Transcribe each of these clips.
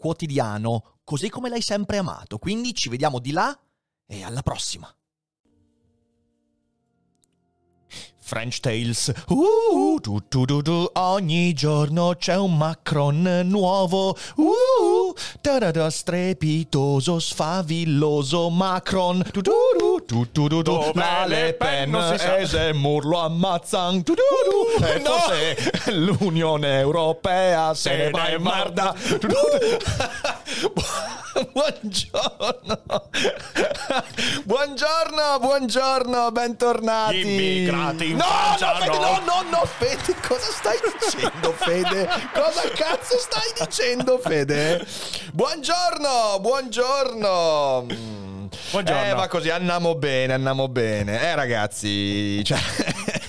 quotidiano, così come l'hai sempre amato. Quindi ci vediamo di là e alla prossima. French Tales. Uh, tu, tu, tu, tu. Ogni giorno c'è un Macron nuovo. Uh, tarada, strepitoso, sfavilloso Macron. Tu, tu, tu, Ma Le Pen e Zemmour lo ammazzan. Tu, tu, tu. E No. forse l'Unione Europea se, Se ne va in marda. Tu. Buongiorno. Buongiorno, buongiorno, bentornati. Gli immigrati in no, Francia, no, Fede, no. no, no, no, Fede, cosa stai dicendo, Fede? Cosa cazzo stai dicendo, Fede? Buongiorno, buongiorno. Buongiorno. Eh, va così, andiamo bene, andiamo bene. Eh, ragazzi, cioè,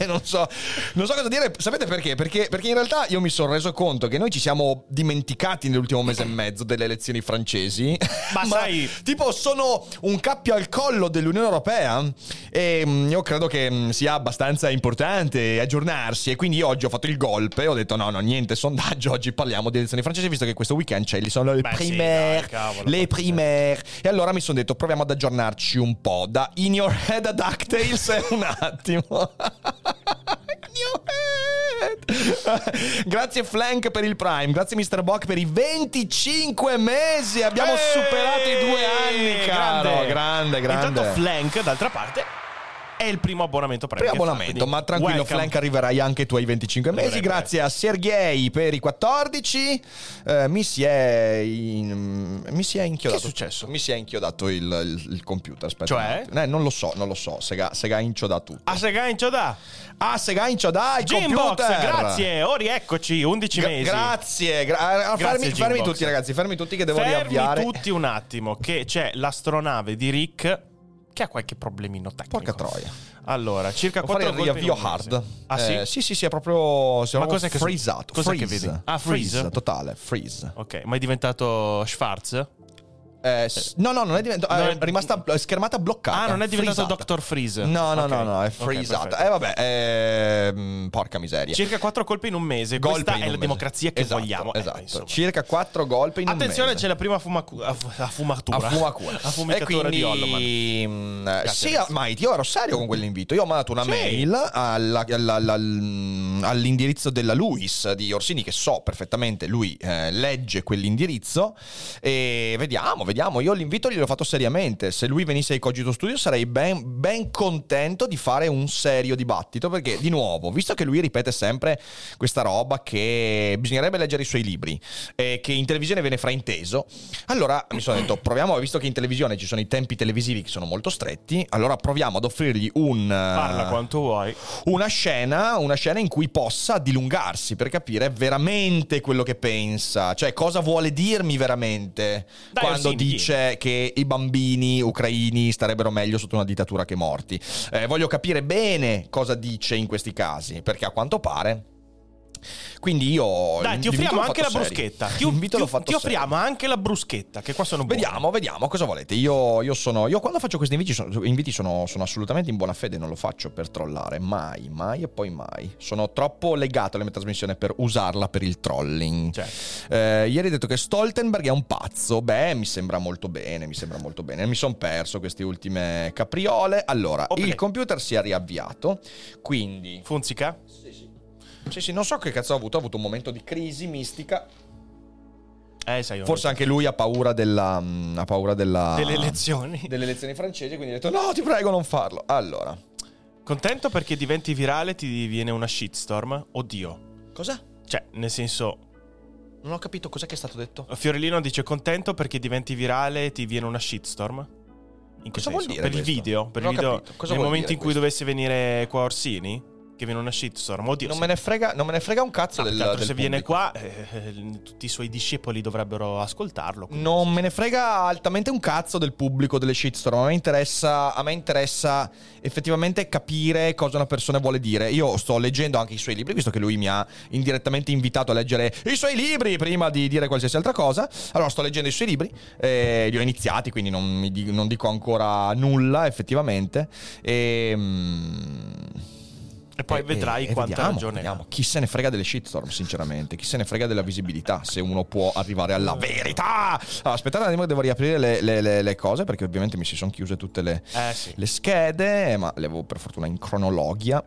non so, non so cosa dire. Sapete perché? perché? Perché in realtà io mi sono reso conto che noi ci siamo dimenticati nell'ultimo mese e mezzo delle elezioni francesi. Ma sai- tipo, sono un cappio al collo dell'Unione Europea e mm, io credo che mm, sia abbastanza importante aggiornarsi. E quindi oggi ho fatto il golpe. Ho detto: no, no, niente sondaggio. Oggi parliamo di elezioni francesi, visto che questo weekend c'è, sono le Beh, sì, primaire. cavolo, le primaire. E allora mi sono detto: proviamo ad aggiornarci un po'. Da In Your Head a DuckTales un attimo. Grazie Flank per il Prime, grazie Mr. Bock per i 25 mesi. Abbiamo Eeeh, superato i due anni, caro. Grande, grande. Intanto Flank, d'altra parte, è il primo abbonamento Prime. Primo abbonamento, ma tranquillo welcome. Flank arriverai anche tu ai 25 mesi. Dovrebbe Grazie a Sergei per i 14. Eh, mi si è in- mi si è inchiodato. Che è successo? Mi si è inchiodato il, il- il computer. Aspetta. Cioè? Eh, non lo so, non lo so. Sega, Sega inchioda tutto. A Segain da. Ah, Sega inchioda il Gymbox, computer. grazie. Oh, rieccoci, 11 Gra- mesi. grazie, gra- ah, Grazie, fermi, fermi tutti ragazzi, fermi tutti che devo Fermi riavviare. tutti un attimo, che c'è l'astronave di Rick che ha qualche problemino tecnico. Porca troia. Allora, circa Devo fare 4 il riavvio hard. Ah, sì? Eh, sì, sì, sì, è proprio. Ma cos'è che- freezato. cos'è che freeze. vedi? Ah, freeze? totale, freeze. Ok, ma è diventato Schwarz? Eh, s- no, no, non è diventato. Non è è- rimasta bl- schermata bloccata. Ah, non è diventato. Dr. Freeze. No, no, Ok, no, no, è freezata. perfetto. eh, vabbè, ehm, porca miseria. Circa 4 colpi in un mese. Golpe Questa è la mese. democrazia che Esatto, vogliamo. Eh, Esatto. insomma. Circa 4 golpe in Attenzione, un mese. c'è la prima fumacu- a, a fumatura. a fumatura. A fumicatura e di Holloman. quindi, Grazie, sì, ragazzi. Mike, io ero serio con quell'invito. Io ho mandato una Sì. mail alla- alla- alla- al- all'indirizzo della Luis di Orsini, che so perfettamente, lui eh, legge quell'indirizzo. E vediamo, vediamo. Io l'invito gliel'ho fatto seriamente. Se lui venisse ai Cogito Studio, sarei ben, ben contento di fare un serio dibattito. Perché, di nuovo, visto che lui ripete sempre questa roba che bisognerebbe leggere i suoi libri e che in televisione viene frainteso, allora mi sono detto, proviamo, visto che in televisione ci sono i tempi televisivi che sono molto stretti, allora proviamo ad offrirgli un... Parla quanto vuoi. una scena, una scena in cui possa dilungarsi per capire veramente quello che pensa, cioè cosa vuole dirmi veramente Dai, quando dice che i bambini ucraini starebbero meglio sotto una dittatura che morti. Eh, voglio capire bene cosa dice in questi casi, perché a quanto pare... Quindi io... Dai, ti offriamo anche la serio. bruschetta. Ti, ti- ti serio. offriamo anche la bruschetta, che qua sono buone. Vediamo, vediamo, cosa volete. Io, io sono. Io quando faccio questi inviti, sono, inviti sono, sono assolutamente in buona fede, non lo faccio per trollare. Mai, mai e poi mai. Sono troppo legato alla mia trasmissione per usarla per il trolling. Certo. Eh, ieri hai detto che Stoltenberg è un pazzo. Beh, mi sembra molto bene, mi sembra molto bene. Mi sono perso queste ultime capriole. Allora, Ok. il computer si è riavviato. Quindi. Funzica? Sì, sì. Sì, sì, non so che cazzo ho avuto. Ho avuto un momento di crisi mistica. Eh, sai, Forse anche lui ha paura della. mm, Ha paura della. delle elezioni. Delle elezioni francesi, quindi ha detto: No, ti prego, non farlo. Allora, Contento perché diventi virale ti viene una shitstorm? Oddio. cosa? Cioè, nel senso, Non ho capito cos'è che è stato detto. Fiorellino dice contento perché diventi virale e ti viene una shitstorm? In che Cosa senso? vuol dire Per il questo? video? Per Non il ho video capito. Cosa nel vuol momento dire in cui questo? dovesse venire qua Orsini? Che viene una shitstorm. Oddio, Non se- me ne frega, non me ne frega un cazzo no, del, del se viene pubblico. qua, eh, eh, tutti i suoi discepoli dovrebbero ascoltarlo. Non sì, me ne frega altamente un cazzo del pubblico delle shitstorm. A me interessa, a me interessa effettivamente capire cosa una persona vuole dire. Io sto leggendo anche i suoi libri, visto che lui mi ha indirettamente invitato a leggere i suoi libri prima di dire qualsiasi altra cosa. Allora sto leggendo i suoi libri, eh, li ho iniziati, quindi non, mi di- non dico ancora nulla effettivamente. E, mm, E poi e- vedrai e quanta vediamo, ragione vediamo. Chi se ne frega delle shitstorm, sinceramente? Chi se ne frega della visibilità? Se uno può arrivare alla verità. Allora, aspettate un attimo, devo riaprire le, le- le- le cose perché ovviamente mi si sono chiuse tutte le, Eh sì. le schede, ma le avevo per fortuna in cronologia.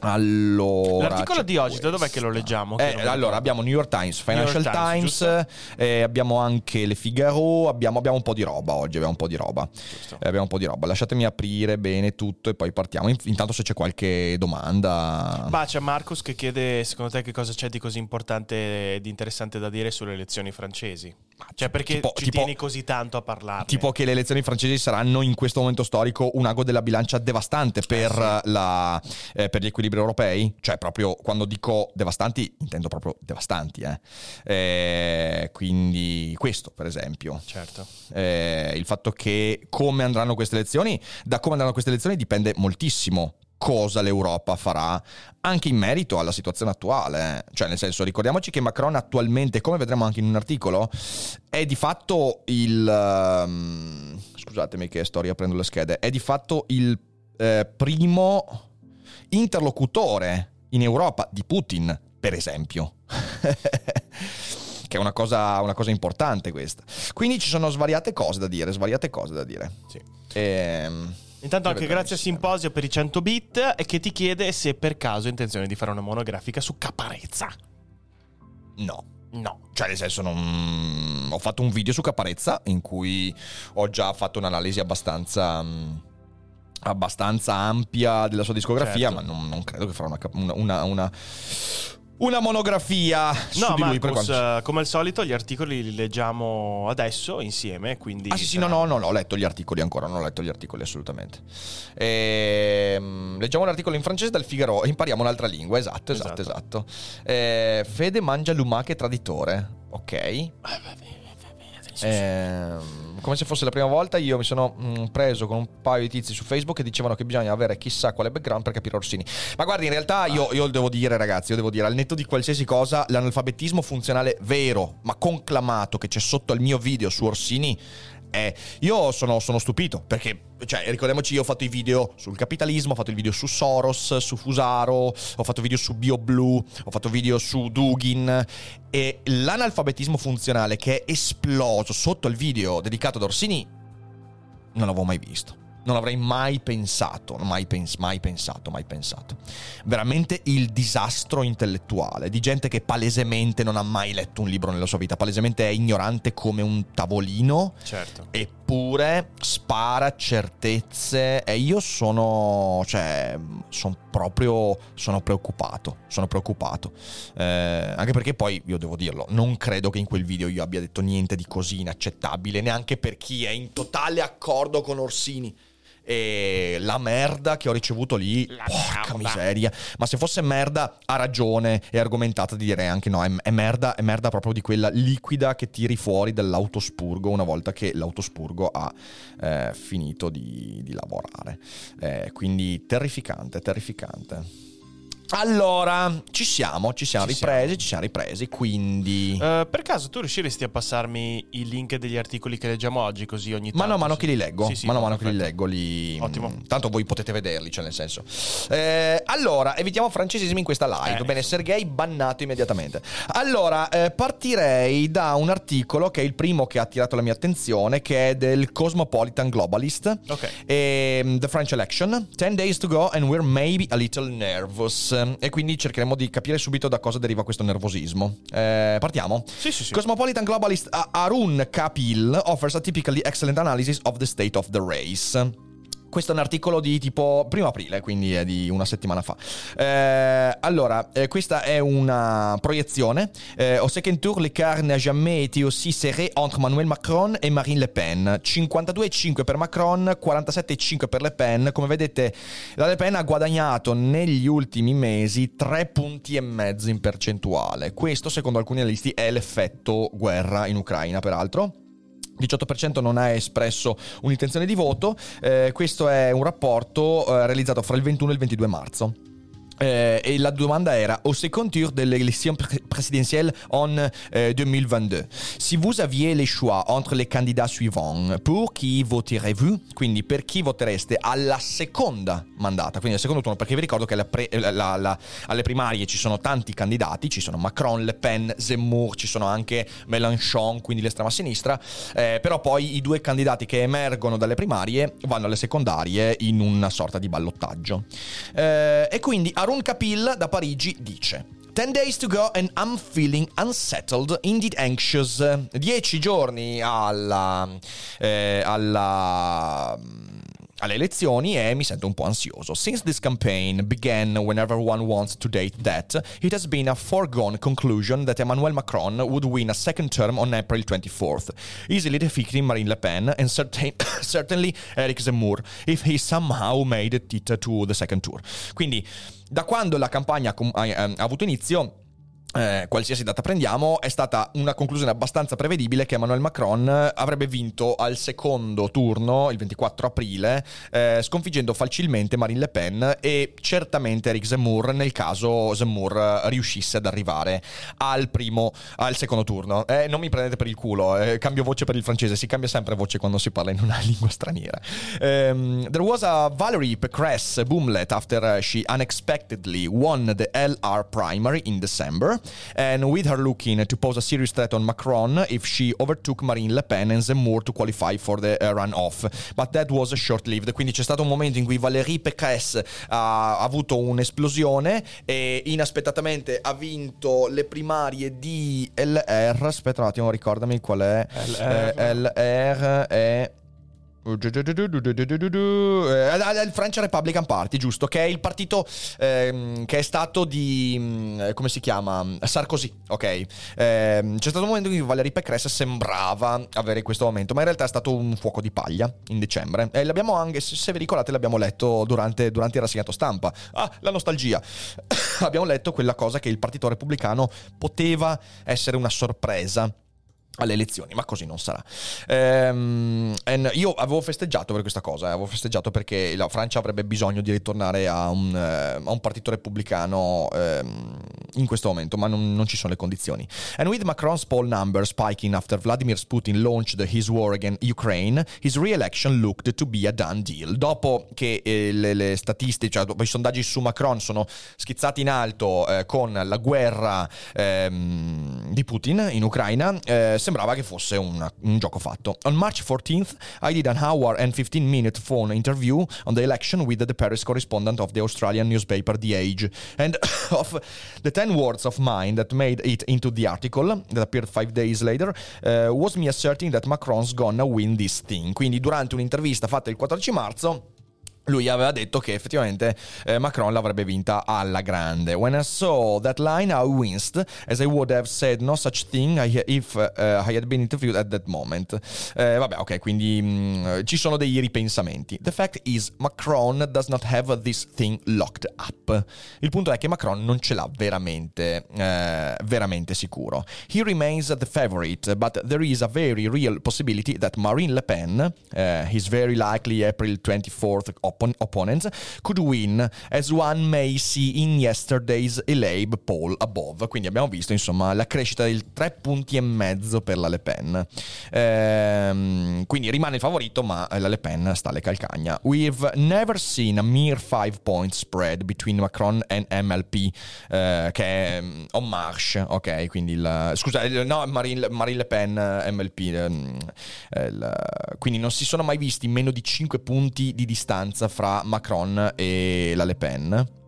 Allora, L'articolo di oggi, da dov'è che lo leggiamo? Che Eh, non mi allora, ricordo. abbiamo New York Times, Financial York Times, Times, eh, abbiamo anche Le Figaro, abbiamo, abbiamo un po' di roba oggi, abbiamo un po' di roba. Eh, abbiamo un po' di roba. Lasciatemi aprire bene tutto e poi partiamo. In- Intanto se c'è qualche domanda... Bah, c'è Marcus che chiede secondo te che cosa c'è di così importante e di interessante da dire sulle elezioni francesi. Cioè perché tipo- ci tipo- tieni così tanto a parlarne? Tipo che le elezioni francesi saranno in questo momento storico un ago della bilancia devastante per, sì. la- eh, per gli equilibri europei. Cioè, proprio quando dico devastanti, intendo proprio devastanti. eh. Eh, quindi questo, per esempio. Certo. Eh, il fatto che come andranno queste elezioni, da come andranno queste elezioni dipende moltissimo cosa l'Europa farà anche in merito alla situazione attuale. Cioè, nel senso, ricordiamoci che Macron attualmente, come vedremo anche in un articolo, è di fatto il... ehm, scusatemi che sto riaprendo le schede, è di fatto il eh, primo interlocutore in Europa di Putin, per esempio. che è una cosa, una cosa importante questa. Quindi ci sono svariate cose da dire, svariate cose da dire. Sì. Ehm, Intanto Che anche grazie a. Simposio per i 100 bit e che ti chiede se per caso hai intenzione di fare una monografica su Caparezza. no. No. Cioè, nel senso, non... ho fatto un video su Caparezza in cui ho già fatto un'analisi abbastanza. mm, abbastanza ampia della sua discografia, Certo. ma non, non credo che farò una, una, una, una, monografia su No, di lui per Marcus, quanto. eh, come al solito gli articoli li leggiamo adesso insieme, quindi... Ah sì sì, no, no, no, no, ho letto gli articoli ancora, non ho letto gli articoli assolutamente. Ehm, leggiamo un articolo in francese dal Figaro, impariamo un'altra lingua, esatto, esatto, esatto. Eh, Fede mangia lumache traditore, ok. Ehm, come se fosse la prima volta, io mi sono mm, preso con un paio di tizi su Facebook che dicevano che bisogna avere chissà quale background per capire Orsini. Ma guardi, in realtà io, io devo dire, ragazzi, io devo dire, al netto di qualsiasi cosa, l'analfabetismo funzionale vero, ma conclamato che c'è sotto al mio video su Orsini. È- io sono, sono stupito perché, cioè, ricordiamoci, io ho fatto i video sul capitalismo, ho fatto il video su Soros, su Fusaro, ho fatto video su BioBlue, ho fatto video su Dugin e l'analfabetismo funzionale che è esploso sotto il video dedicato ad Orsini non l'avevo mai visto. Non avrei mai pensato, mai, pens- mai pensato, mai pensato. Veramente il disastro intellettuale di gente che palesemente non ha mai letto un libro nella sua vita, palesemente è ignorante come un tavolino, Certo. eppure spara certezze e io sono, cioè, sono proprio, sono preoccupato, sono preoccupato. Eh, anche perché poi, io devo dirlo, non credo che in quel video io abbia detto niente di così inaccettabile, neanche per chi è in totale accordo con Orsini. E la merda che ho ricevuto lì, La porca merda. miseria. Ma se fosse merda, ha ragione e argomentata di dire anche no, è, è merda, è merda proprio di quella liquida che tiri fuori dall'autospurgo una volta che l'autospurgo ha eh, finito di, di lavorare. Eh, quindi terrificante, terrificante. Allora, ci siamo, ci siamo Ci ripresi, ci siamo ripresi, quindi... Eh, per caso tu riusciresti a passarmi i link degli articoli che leggiamo oggi così ogni tanto? Mano a mano sì. che li leggo, Sì, sì, mano a mano che li leggo, li... Ottimo. mm, Tanto voi potete vederli, cioè nel senso. Eh, allora, evitiamo francesismi in questa live. Eh, Bene, insomma. Sergei bannato immediatamente. Allora, eh, partirei da un articolo che è il primo che ha attirato la mia attenzione, che è del Cosmopolitan Globalist. Ok. E, the French election, 10 days to go and we're maybe a little nervous. E quindi cercheremo di capire subito da cosa deriva questo nervosismo. Eh, partiamo. Sì, sì, sì. Cosmopolitan globalist Arun Kapil offers a typically excellent analysis of the state of the race. Questo è un articolo di tipo primo aprile, quindi è di una settimana fa. Eh, allora, eh, questa è una proiezione. Eh, au second tour, l'écart n'a jamais été aussi serré entre Emmanuel Macron e Marine Le Pen. 52,5 per Macron, 47,5 per Le Pen. Come vedete, la Le Pen ha guadagnato negli ultimi mesi 3 punti e mezzo in percentuale. Questo, secondo alcuni analisti, è l'effetto guerra in Ucraina, peraltro. 18% non ha espresso un'intenzione di voto, eh, questo è un rapporto eh, realizzato fra il 21 e il 22 marzo. Euh, et la demande era au second tour de l'élection présidentielle en euh, 2022. Si vous aviez le choix entre les candidats suivants, pour chi voterez-vous? Quindi per chi votereste alla seconda mandata, quindi al secondo turno, perché vi ricordo che la, la, la, alle primarie ci sono tanti candidati, ci sono Macron, Le Pen, Zemmour, ci sono anche Mélenchon, quindi l'estrema sinistra, eh, però poi i due candidati che emergono dalle primarie vanno alle secondarie in una sorta di ballottaggio. Eh, e quindi Arun Kapil da Parigi dice 10 days to go and I'm feeling unsettled, indeed anxious. Dieci giorni alla, eh, alla alle elezioni e mi sento un po' ansioso. Since this campaign began when everyone wants to date that, it has been a foregone conclusion that Emmanuel Macron would win a second term on April 24th, easily defeating Marine Le Pen and certain, certainly Eric Zemmour, if he somehow made it to the second tour. Quindi, da quando la campagna ha, ha avuto inizio, eh, qualsiasi data prendiamo, è stata una conclusione abbastanza prevedibile che Emmanuel Macron avrebbe vinto al secondo turno, il 24 aprile, eh, sconfiggendo facilmente Marine Le Pen e certamente Eric Zemmour nel caso Zemmour riuscisse ad arrivare al primo, al secondo turno. Eh, non mi prendete per il culo, eh, cambio voce per il francese, si cambia sempre voce quando si parla in una lingua straniera. Um, there was a Valerie Pécresse boomlet after she unexpectedly won the LR primary in December. And with her looking to pose a serious threat on Macron if she overtook Marine Le Pen and Zemmour to qualify for the uh, runoff. But that was short-lived, quindi c'è stato un momento in cui Valérie Pécresse ha avuto un'esplosione e inaspettatamente ha vinto le primarie di LR, aspetta un attimo, ricordami qual è. LR, eh, LR è il French Republican Party, giusto? Che è il partito ehm, che è stato di. Mm, come si chiama? Sarkozy, ok? Eh, c'è stato un momento in cui Valérie Pécresse sembrava avere questo momento, ma in realtà è stato un fuoco di paglia in dicembre. E l'abbiamo anche, se vi ricordate, l'abbiamo letto durante, durante il rassegnato stampa. Ah, la nostalgia. abbiamo letto quella cosa che il partito repubblicano poteva essere una sorpresa alle elezioni, ma così non sarà. Ehm, io avevo festeggiato per questa cosa, eh, avevo festeggiato perché la Francia avrebbe bisogno di ritornare a un, eh, a un partito repubblicano ehm, in questo momento, ma non, non, ci sono le condizioni. And with Macron's poll numbers spiking after Vladimir Putin launched his war against Ukraine, his re-election looked to be a done deal. Dopo che eh, le, le, statistiche, cioè dopo i sondaggi su Macron sono schizzati in alto eh, con la guerra ehm, di Putin in Ucraina, eh, sembrava che fosse una, un gioco fatto. On March 14th, I did an hour and 15 minute phone interview on the election with the Paris correspondent of the Australian newspaper The Age. And of the 10 words of mine that made it into the article, that appeared five days later, uh, was me asserting that Macron's gonna win this thing. Quindi durante un'intervista fatta il 14 marzo, lui aveva detto che effettivamente eh, Macron l'avrebbe vinta alla grande. When I saw that line, I winced, as I would have said no such thing if uh, I had been interviewed at that moment. Eh, vabbè, ok, quindi mh, mm, ci sono dei ripensamenti. The fact is, Macron does not have this thing locked up. Il punto è che Macron non ce l'ha veramente, eh, veramente sicuro. He remains the favorite, but there is a very real possibility that Marine Le Pen, uh, his very likely April 24th oppon- opponents could win, as one may see in yesterday's Elabe poll above. Quindi abbiamo visto, insomma, la crescita del 3 punti e mezzo per la Le Pen. Ehm, quindi rimane il favorito, ma la Le Pen sta alle calcagna. We've never seen a mere 5 point spread between Macron and MLP, eh, che è um, En Marche, ok? Quindi il, scusa, no, Marine, Marine Le Pen, MLP. Eh, il, quindi non si sono mai visti meno di 5 punti di distanza fra Macron e la Le Pen.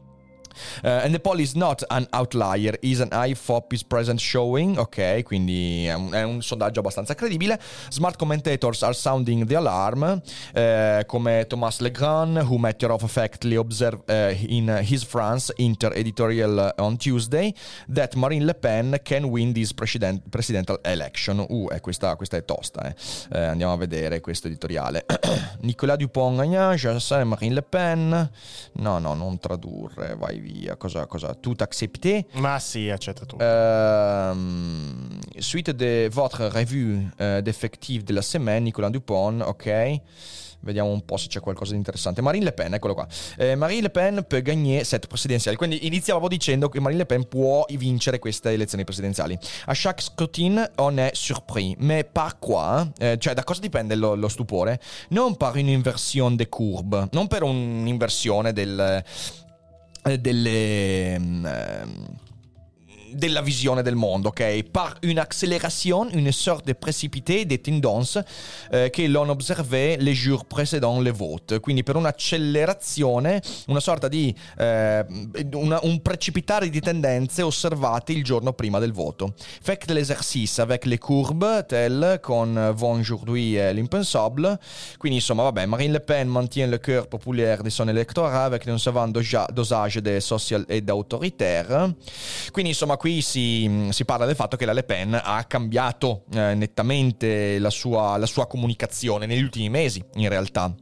Uh, and the poll is not an outlier, is an IFOP is present showing. Ok, quindi è un, è un sondaggio abbastanza credibile. Smart commentators are sounding the alarm, uh, come Thomas Legrand, who matter of factly observed uh, in his France Inter editorial on Tuesday that Marine Le Pen can win this president, presidential election. Uh, eh, questa, questa, è tosta, eh. andiamo a vedere questo editoriale. Nicolas Dupont, Marine Le Pen. No, no, non tradurre, vai via. Cosa, cosa? Tout accepté? Ma sì, accetta tutto. Uh, suite de votre revue uh, d'effectif de la semaine, Nicolas Dupont, ok. Vediamo un po' se c'è qualcosa di interessante. Marine Le Pen, eccolo qua. Eh, Marine Le Pen peut gagner cette presidenziali. Quindi iniziavo dicendo che Marine Le Pen può vincere queste elezioni presidenziali. A chaque scrutin on est surpris. Mais par quoi? Eh, cioè, da cosa dipende lo, lo stupore? Non par un'inversione de courbe. Non per un'inversione del eh, delle... Della visione del mondo, ok? Par une accélération, une sorte de précipité des tendances eh, che l'on observé les jours précédents le vote. Quindi per un'accelerazione, una sorta di eh, una, un precipitare di tendenze osservate il giorno prima del voto. Fait l'exercice avec les courbes, tel con von aujourd'hui l'impensable. Quindi insomma, vabbè, Marine Le Pen mantiene le cœur populaire de son électorat avec un savant dosage de social ed autoritaire. Quindi insomma, qui si, si, parla del fatto che la Le Pen ha cambiato eh, nettamente la sua, la sua comunicazione negli ultimi mesi, in realtà.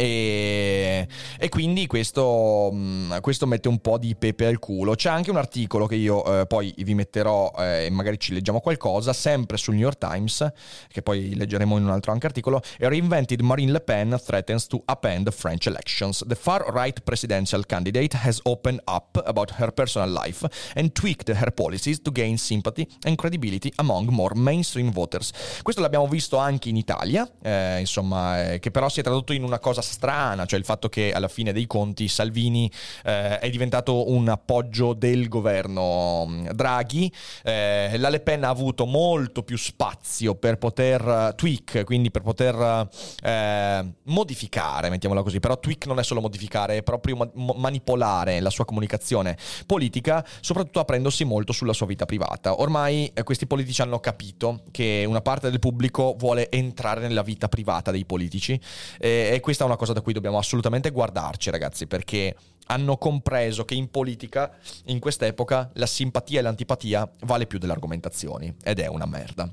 E, e quindi questo, mm, questo, mette un po' di pepe al culo. C'è anche un articolo che io eh, poi vi metterò eh, e magari ci leggiamo qualcosa, sempre sul New York Times, che poi leggeremo in un altro anche articolo. Reinvented Marine Le Pen threatens to the French elections. The far-right presidential candidate has opened up about her personal life and tweaked her policies to gain sympathy and credibility among more mainstream voters. Questo l'abbiamo visto anche in Italia, eh, insomma, eh, che però si è tradotto in una cosa strana, cioè il fatto che alla fine dei conti Salvini eh, è diventato un appoggio del governo mm, Draghi, eh, la Le Pen ha avuto molto più spazio per poter uh, tweak, quindi per poter uh, modificare, mettiamola così, però tweak non è solo modificare, è proprio ma- manipolare la sua comunicazione politica, soprattutto aprendosi molto sulla sua vita privata. Ormai eh, questi politici hanno capito che una parte del pubblico vuole entrare nella vita privata dei politici eh, e questa è una cosa da cui dobbiamo assolutamente guardarci, ragazzi, perché hanno compreso che in politica, in quest'epoca, la simpatia e l'antipatia vale più delle argomentazioni ed è una merda.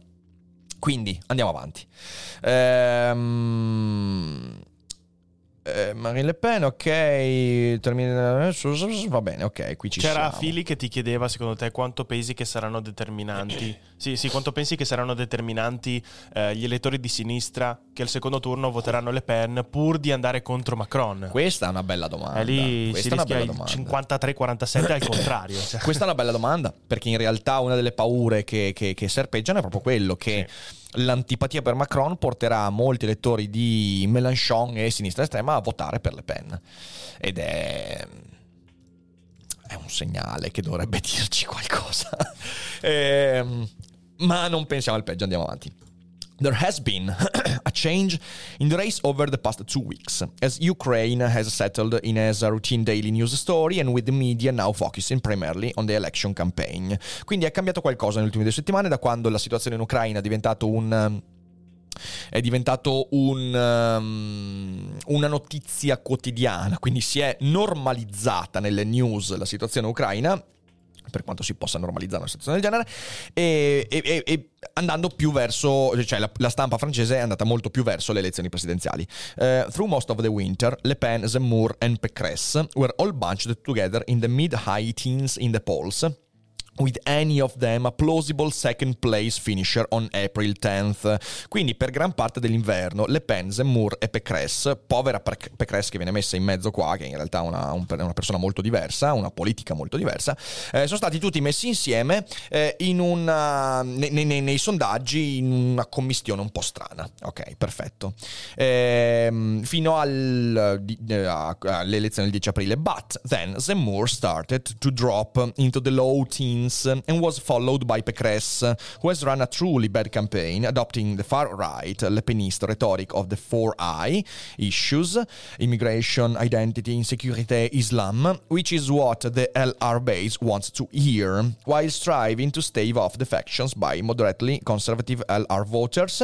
Quindi andiamo avanti. Ehm eh, Marine Le Pen, ok, termina, va bene, ok, qui ci C'era siamo. Fili che ti chiedeva secondo te quanto pensi che saranno determinanti, sì, sì, quanto pensi che saranno determinanti eh, gli elettori di sinistra che al secondo turno voteranno Le Pen pur di andare contro Macron? Questa è una bella domanda. E lì Questa si rischia il 53-47 al contrario. Cioè. Questa è una bella domanda, perché in realtà una delle paure che, che, che serpeggiano è proprio quello che... Sì l'antipatia per Macron porterà molti elettori di Mélenchon e sinistra estrema a votare per Le Pen. Ed è è un segnale che dovrebbe dirci qualcosa. eh, ma non pensiamo al peggio, andiamo avanti. There has been a change in the race over the past two weeks, as Ukraine has settled in as a routine daily news story and with the media now focusing primarily on the election campaign. Quindi è cambiato qualcosa nelle ultime due settimane da quando la situazione in Ucraina è diventato un è diventato un, um, una notizia quotidiana, quindi si è normalizzata nelle news la situazione ucraina per quanto si possa normalizzare una situazione del genere, e, e, e andando più verso, cioè la, la, stampa francese è andata molto più verso le elezioni presidenziali. Uh, through most of the winter, Le Pen, Zemmour and Pécresse were all bunched together in the mid-high teens in the polls with any of them a plausible second place finisher on April 10th. Quindi per gran parte dell'inverno Le Pen, Zemmour e Pécresse, povera Pécresse che viene messa in mezzo qua, che in realtà è una, un, una persona molto diversa, una politica molto diversa, eh, sono stati tutti messi insieme eh, in una, nei, nei, nei, sondaggi in una commistione un po' strana. Ok, perfetto. Eh, fino al, di, eh, alle elezioni del 10 aprile. But then Zemmour started to drop into the low teens wins and was followed by Pécresse, who has run a truly bad campaign, adopting the far-right Le Penist rhetoric of the four I issues, immigration, identity, insecurity, Islam, which is what the LR base wants to hear, while striving to stave off defections by moderately conservative LR voters,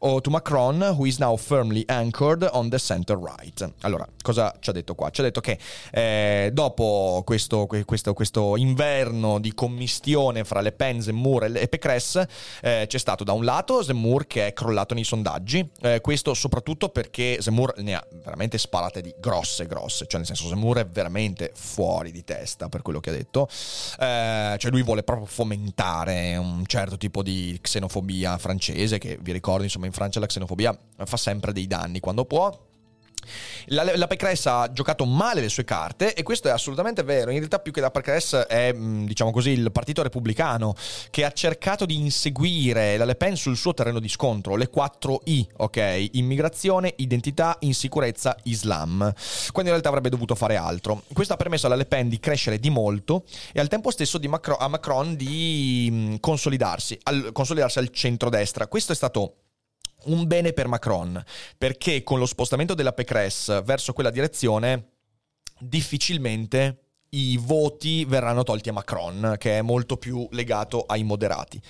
or to Macron, who is now firmly anchored on the center-right. Allora, cosa ci ha detto qua? Ci ha detto che eh, dopo questo, questo, questo, inverno di commistione fra Le Pen, Zemmour e Pécresse, eh, c'è stato da un lato Zemmour che è crollato nei sondaggi, eh, questo soprattutto perché Zemmour ne ha veramente sparate di grosse, grosse, cioè nel senso Zemmour è veramente fuori di testa per quello che ha detto, eh, cioè lui vuole proprio fomentare un certo tipo di xenofobia francese, che vi ricordo insomma in Francia la xenofobia fa sempre dei danni quando può. La, la Pécresse ha giocato male le sue carte e questo è assolutamente vero. In realtà più che la Pécresse è, diciamo così, il partito repubblicano che ha cercato di inseguire la Le Pen sul suo terreno di scontro, le 4 I, ok? Immigrazione, identità, insicurezza, Islam. Quando in realtà avrebbe dovuto fare altro. Questo ha permesso alla Le Pen di crescere di molto e al tempo stesso Macron, a Macron di consolidarsi, al, consolidarsi al centro-destra. Questo è stato un bene per Macron, perché con lo spostamento della Pécresse verso quella direzione difficilmente i voti verranno tolti a Macron, che è molto più legato ai moderati.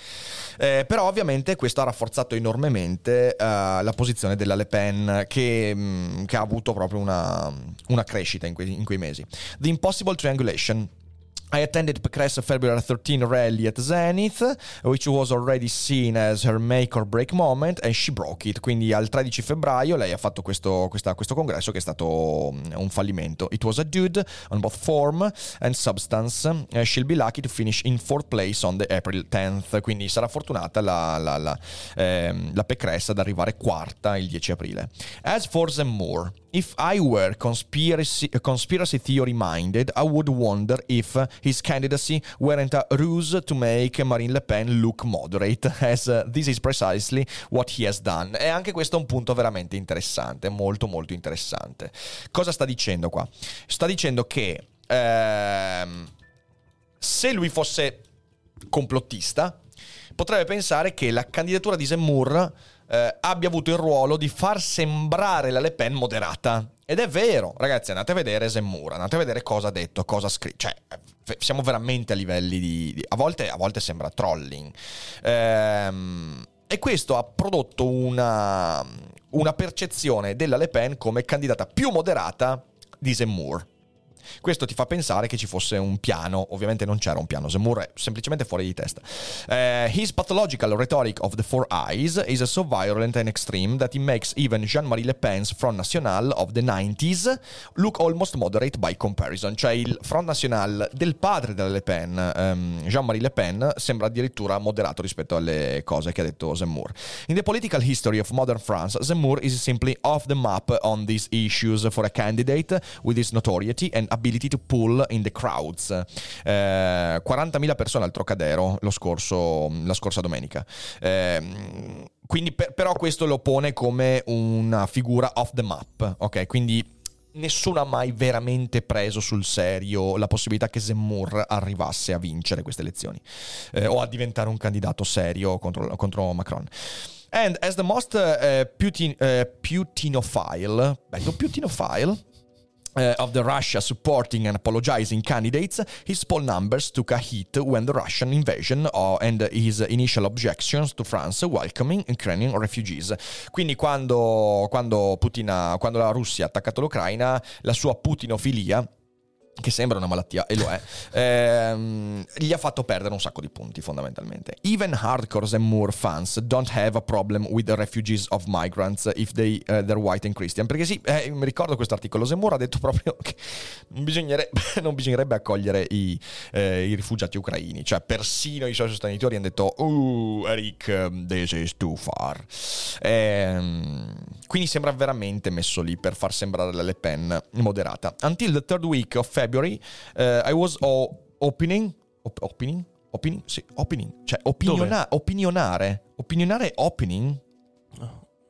Eh, però ovviamente questo ha rafforzato enormemente uh, la posizione della Le Pen, che, mh, mm, che ha avuto proprio una, una crescita in, que- in quei mesi. The Impossible Triangulation I attended Pécresse February 13 rally at Zenith, which was already seen as her make or break moment, and she broke it. Quindi al 13 febbraio lei ha fatto questo, questa, questo congresso che è stato mm, un fallimento. It was a dude on both form and substance. Uh, she'll be lucky to finish in fourth place on the April 10th. Quindi sarà fortunata la, la, la, ehm, la Pécresse ad arrivare quarta il 10 aprile. As for Zemmour, if I were conspiracy, conspiracy theory minded, I would wonder if his candidacy weren't a ruse to make Marine Le Pen look moderate, as uh, this is precisely what he has done. E anche questo è un punto veramente interessante, molto molto interessante. Cosa sta dicendo qua? Sta dicendo che ehm, se lui fosse complottista, potrebbe pensare che la candidatura di Zemmour eh, abbia avuto il ruolo di far sembrare la Le Pen moderata. Ed è vero, ragazzi, andate a vedere Zemmour, andate a vedere cosa ha detto, cosa ha scritto. Cioè, siamo veramente a livelli di... di a, volte, a, volte, sembra trolling. Ehm, e questo ha prodotto una, una percezione della Le Pen come candidata più moderata di Zemmour. Questo ti fa pensare che ci fosse un piano, ovviamente non c'era un piano, Zemmour è semplicemente fuori di testa. Uh, his pathological rhetoric of the four eyes is so violent and extreme that it makes even Jean-Marie Le Pen's Front National of the 90s look almost moderate by comparison. Cioè il Front National del padre della Le Pen, um, Jean-Marie Le Pen, sembra addirittura moderato rispetto alle cose che ha detto Zemmour. In the political history of modern France, Zemmour is simply off the map on these issues for a candidate with his notoriety and ability to pull in the crowds. Eh, 40.000 persone al Trocadero scorso, la scorsa domenica. Eh, quindi per, però questo lo pone come una figura off the map, ok? Quindi nessuno ha mai veramente preso sul serio la possibilità che Zemmour arrivasse a vincere queste elezioni eh, o a diventare un candidato serio contro, contro Macron. And as the most uh, Putin, uh, Putinophile, ecco, Putinophile, Uh, of the Russia supporting and apologizing candidates, his poll numbers took a hit when the Russian invasion uh, and his initial objections to France welcoming Ukrainian refugees. Quindi quando, quando, Putin, quando la Russia ha attaccato l'Ucraina, la sua putinofilia che sembra una malattia, e lo è, ehm, gli ha fatto perdere un sacco di punti fondamentalmente. Even hardcore Zemmour fans don't have a problem with the refugees of migrants if they, uh, they're white and Christian. Perché sì, eh, mi ricordo questo articolo, Zemmour ha detto proprio che non bisognerebbe, non bisognerebbe accogliere i, eh, i, rifugiati ucraini, cioè persino i suoi sostenitori hanno detto, uh, Eric, this is too far. Ehm, quindi sembra veramente messo lì per far sembrare la Le Pen moderata. Until the third week of February, uh, I was opening, op- opening, opening, sì, opening, cioè opiniona- opinionare, opinionare opening.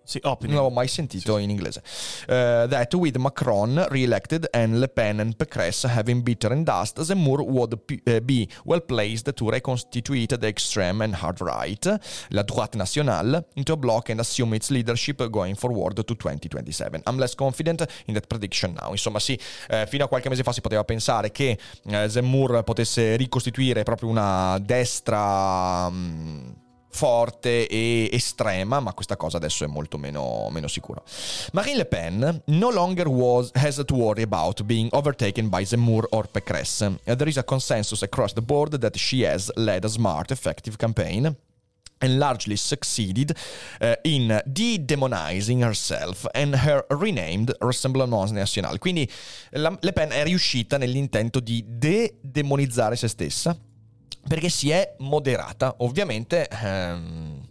Sì, Non opening. l'avevo mai sentito in inglese. Uh, that with Macron re-elected and Le Pen and Pécresse having bitter and dust, Zemmour would uh, be well placed to reconstitute the extreme and hard right, la droite nationale, into a bloc and assume its leadership going forward to 2027. I'm less confident in that prediction now. Insomma, sì, eh, fino a qualche mese fa si poteva pensare che eh, Zemmour potesse ricostituire proprio una destra. mm, forte e estrema, ma questa cosa adesso è molto meno, meno sicuro. Marine Le Pen no longer was, has to worry about being overtaken by Zemmour or Pécresse. There is a consensus across the board that she has led a smart, effective campaign and largely succeeded uh, in de-demonizing herself and her renamed Rassemblement National. Quindi la- Le Pen è riuscita nell'intento di de-demonizzare se stessa perché si è moderata. Ovviamente, ehm,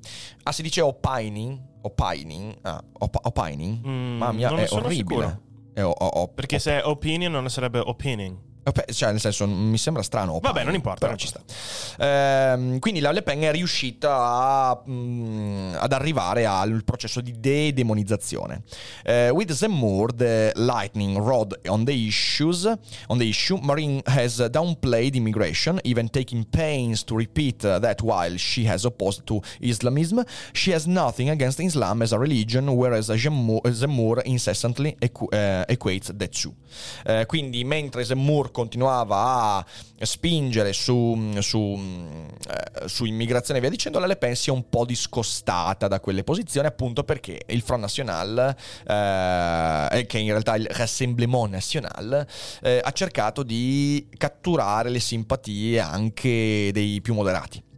ah, si dice opining, opining, ah, op- opining, Mm, mamma mia, è orribile. È o- o- o- Perché se è opinion non sarebbe opining. Op- Cioè, nel senso, mi sembra strano. Vabbè, non importa, Però ci sta. Ehm, quindi la Le Pen è riuscita a, mm, ad arrivare al processo di de-demonizzazione. Eh, with Zemmour, the lightning rod on the issues, on the issue, Marine has downplayed immigration, even taking pains to repeat uh, that while she has opposed to Islamism, she has nothing against Islam as a religion, whereas Zemmour, incessantly equ- eh, equates the two. Eh, quindi mentre Zemmour continuava a spingere su, su, eh, su immigrazione e via dicendo, la Le Pen si è un po' discostata da quelle posizioni appunto perché il Front National, eh, che in realtà è il Rassemblement National, eh, ha cercato di catturare le simpatie anche dei più moderati.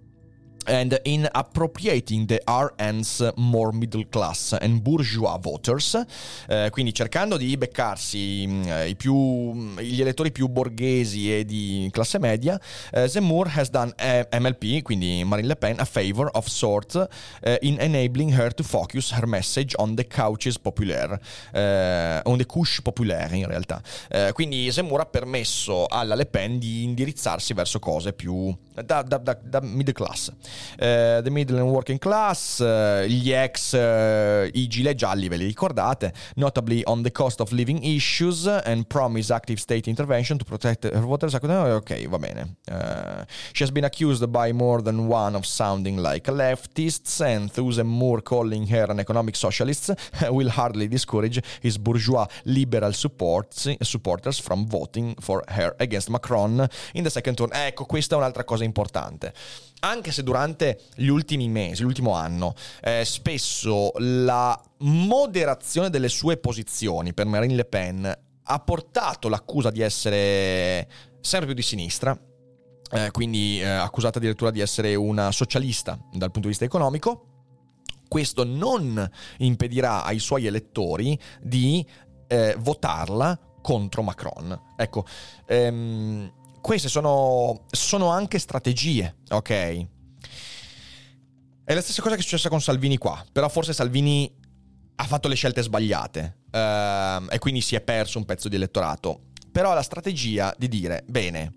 And in appropriating the RN's more middle class and bourgeois voters, eh, quindi cercando di beccarsi mh, i più, mh, gli elettori più borghesi e di classe media, eh, Zemmour has done eh, MLP, quindi Marine Le Pen, a favor of sort eh, in enabling her to focus her message on the couches populaire, eh, on the couche populaire in realtà. Eh, quindi Zemmour ha permesso alla Le Pen di indirizzarsi verso cose più da, da- da- da middle class. Eh, the middle and working class, eh, gli ex, eh, i gilet gialli, ve li ricordate, notably on the cost of living issues and promise active state intervention to protect her voters. Ok, va bene. Eh, she has been accused by more than one of sounding like a leftist, and Thusen Moore calling her an economic socialist will hardly discourage his bourgeois liberal supports, supporters from voting for her against Macron in the second turn. Ecco, questa è un'altra cosa importante. Anche se durante gli ultimi mesi, l'ultimo anno, eh, spesso la moderazione delle sue posizioni per Marine Le Pen ha portato l'accusa di essere sempre più di sinistra, eh, quindi eh, accusata addirittura di essere una socialista dal punto di vista economico. Questo non impedirà ai suoi elettori di eh, votarla contro Macron. Ecco, ehm, queste sono, sono anche strategie, ok? È la stessa cosa che è successa con Salvini qua, però forse Salvini ha fatto le scelte sbagliate ehm, e quindi si è perso un pezzo di elettorato. Però la strategia di dire, bene,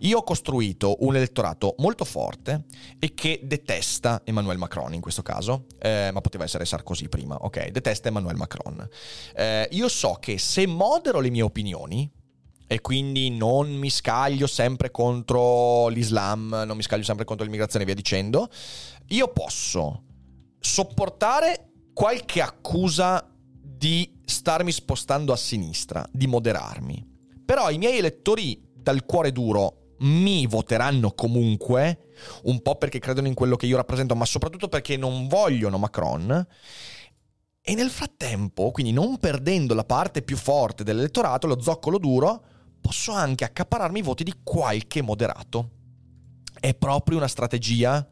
io ho costruito un elettorato molto forte e che detesta Emmanuel Macron in questo caso, eh, ma poteva essere Sarkozy prima, ok? Detesta Emmanuel Macron. Eh, io so che se modero le mie opinioni e quindi non mi scaglio sempre contro l'Islam, non mi scaglio sempre contro l'immigrazione e via dicendo, io posso sopportare qualche accusa di starmi spostando a sinistra, di moderarmi. Però i miei elettori dal cuore duro mi voteranno comunque, un po' perché credono in quello che io rappresento, ma soprattutto perché non vogliono Macron. E nel frattempo, quindi non perdendo la parte più forte dell'elettorato, lo zoccolo duro, posso anche accapararmi i voti di qualche moderato. È proprio una strategia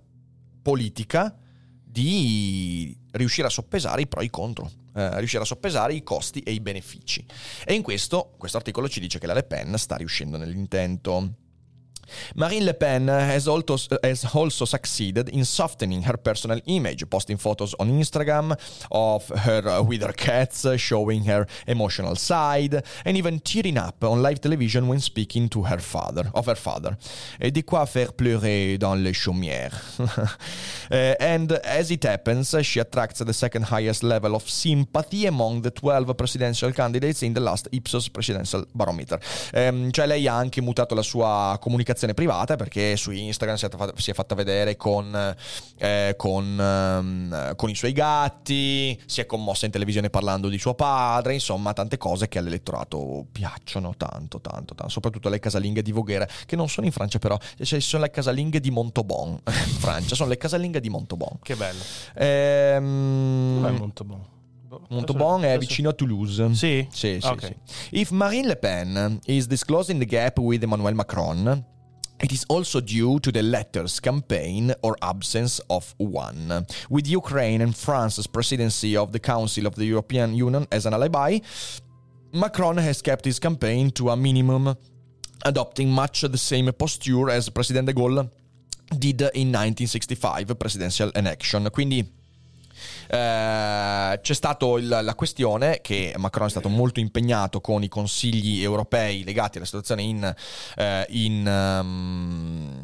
politica di riuscire a soppesare i pro e i contro, eh, riuscire a soppesare i costi e i benefici. E in questo, questo articolo ci dice che la Le Pen sta riuscendo nell'intento. Marine Le Pen has also, has also succeeded in softening her personal image, posting photos on Instagram of her uh, with her cats, showing her emotional side, and even tearing up on live television when speaking to her father, of her father. Et de quoi faire pleurer dans les chaumières. uh, and as it happens, she attracts the second highest level of sympathy among the 12 presidential candidates in the last Ipsos Presidential Barometer. Um, cioè lei ha anche mutato la sua comunicazione privata perché su Instagram si è, fatta, si è fatta vedere con, eh, con, um, con, i suoi gatti, si è commossa in televisione parlando di suo padre, insomma tante cose che all'elettorato piacciono tanto, tanto, tanto, soprattutto le casalinghe di Voghera, che non sono in Francia però, cioè sono le casalinghe di Montauban in Francia, sono le casalinghe di Montauban. Che bello. Ehm... Dov'è Montauban? Montauban è vicino a Toulouse. Sì? Sì, sì, Ok. sì. If Marine Le Pen is disclosing the gap with Emmanuel Macron, It is also due to the letter's campaign or absence of one. With Ukraine and France's presidency of the Council of the European Union as an alibi, Macron has kept his campaign to a minimum, adopting much the same posture as President de Gaulle did in 1965 presidential election. Quindi eh, c'è stata la questione che Macron è stato molto impegnato con i consigli europei legati alla situazione in, eh, in, um,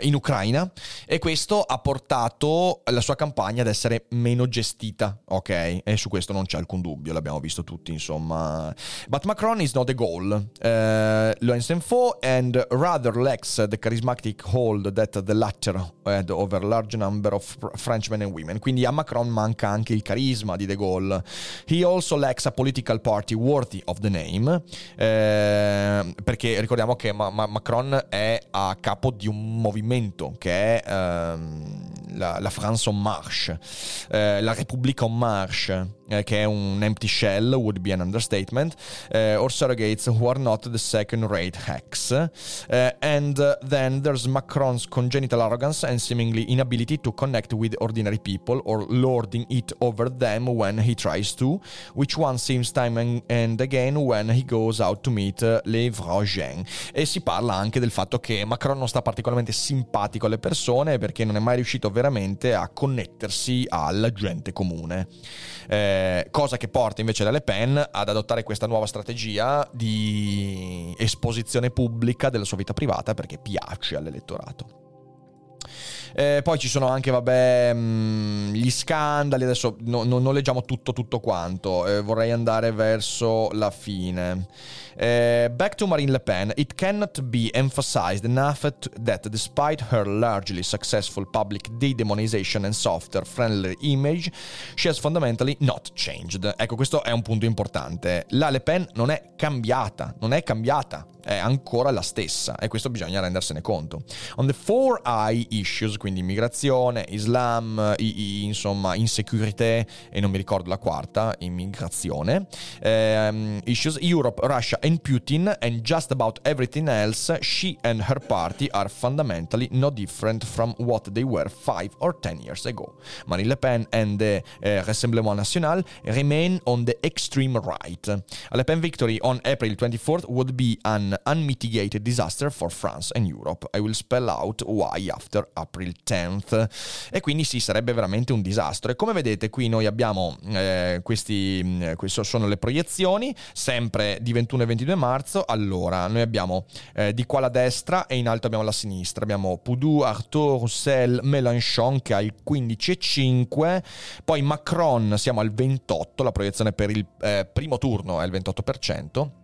in, Ucraina e questo ha portato la sua campagna ad essere meno gestita, ok? E su questo non c'è alcun dubbio, l'abbiamo visto tutti, insomma. But Macron is not the goal. Uh, lo s'en and rather lacks the charismatic hold that the latter had over a large number of Frenchmen and women. Quindi a Macron manca anche il carisma di De Gaulle. He also lacks a political party worthy of the name, eh, perché ricordiamo che Ma- Ma- Macron è a capo di un movimento che è ehm, la, la, France en marche, eh, la Repubblica en marche, eh, che è un empty shell, would be an understatement, eh, or surrogates who are not the second-rate hacks. Uh, and uh, then there's Macron's congenital arrogance and seemingly inability to connect with ordinary people or lording it over them when he tries to, which one seems time and, and again when he goes out to meet uh, les vrais gens. E si parla anche del fatto che Macron non sta particolarmente simpatico alle persone perché non è mai riuscito veramente a connettersi alla gente comune. Eh, cosa che porta invece la Le Pen ad adottare questa nuova strategia di esposizione pubblica della sua vita privata perché piace all'elettorato. Eh, poi ci sono anche, vabbè, mm, gli scandali. Adesso no, no, non leggiamo tutto, tutto quanto. Eh, vorrei andare verso la fine. Uh, back to Marine Le Pen, it cannot be emphasized enough that despite her largely successful public de-demonization and softer, friendly image, she has fundamentally not changed. Ecco, questo è un punto importante. La Le Pen non è cambiata, non è cambiata, è ancora la stessa e questo bisogna rendersene conto. On the four I issues, quindi immigrazione, Islam, i, i, insomma, insecurity e non mi ricordo la quarta, immigrazione, um, issues, Europe, Russia and Putin and just about everything else, she and her party are fundamentally no different from what they were five or ten years ago. Marine Le Pen and the uh, Rassemblement National remain on the extreme right. A Le Pen victory on April 24th would be an unmitigated disaster for France and Europe. I will spell out why after April 10th. E quindi sì, sarebbe veramente un disastro. E come vedete qui noi abbiamo eh, questi, queste sono le proiezioni, sempre di 21 e 22 marzo. Allora, noi abbiamo eh, di qua la destra e in alto abbiamo la sinistra. Abbiamo Poudou, Arthur, Roussel, Mélenchon che ha il 15,5, poi Macron siamo al 28, la proiezione per il eh, primo turno è il 28%.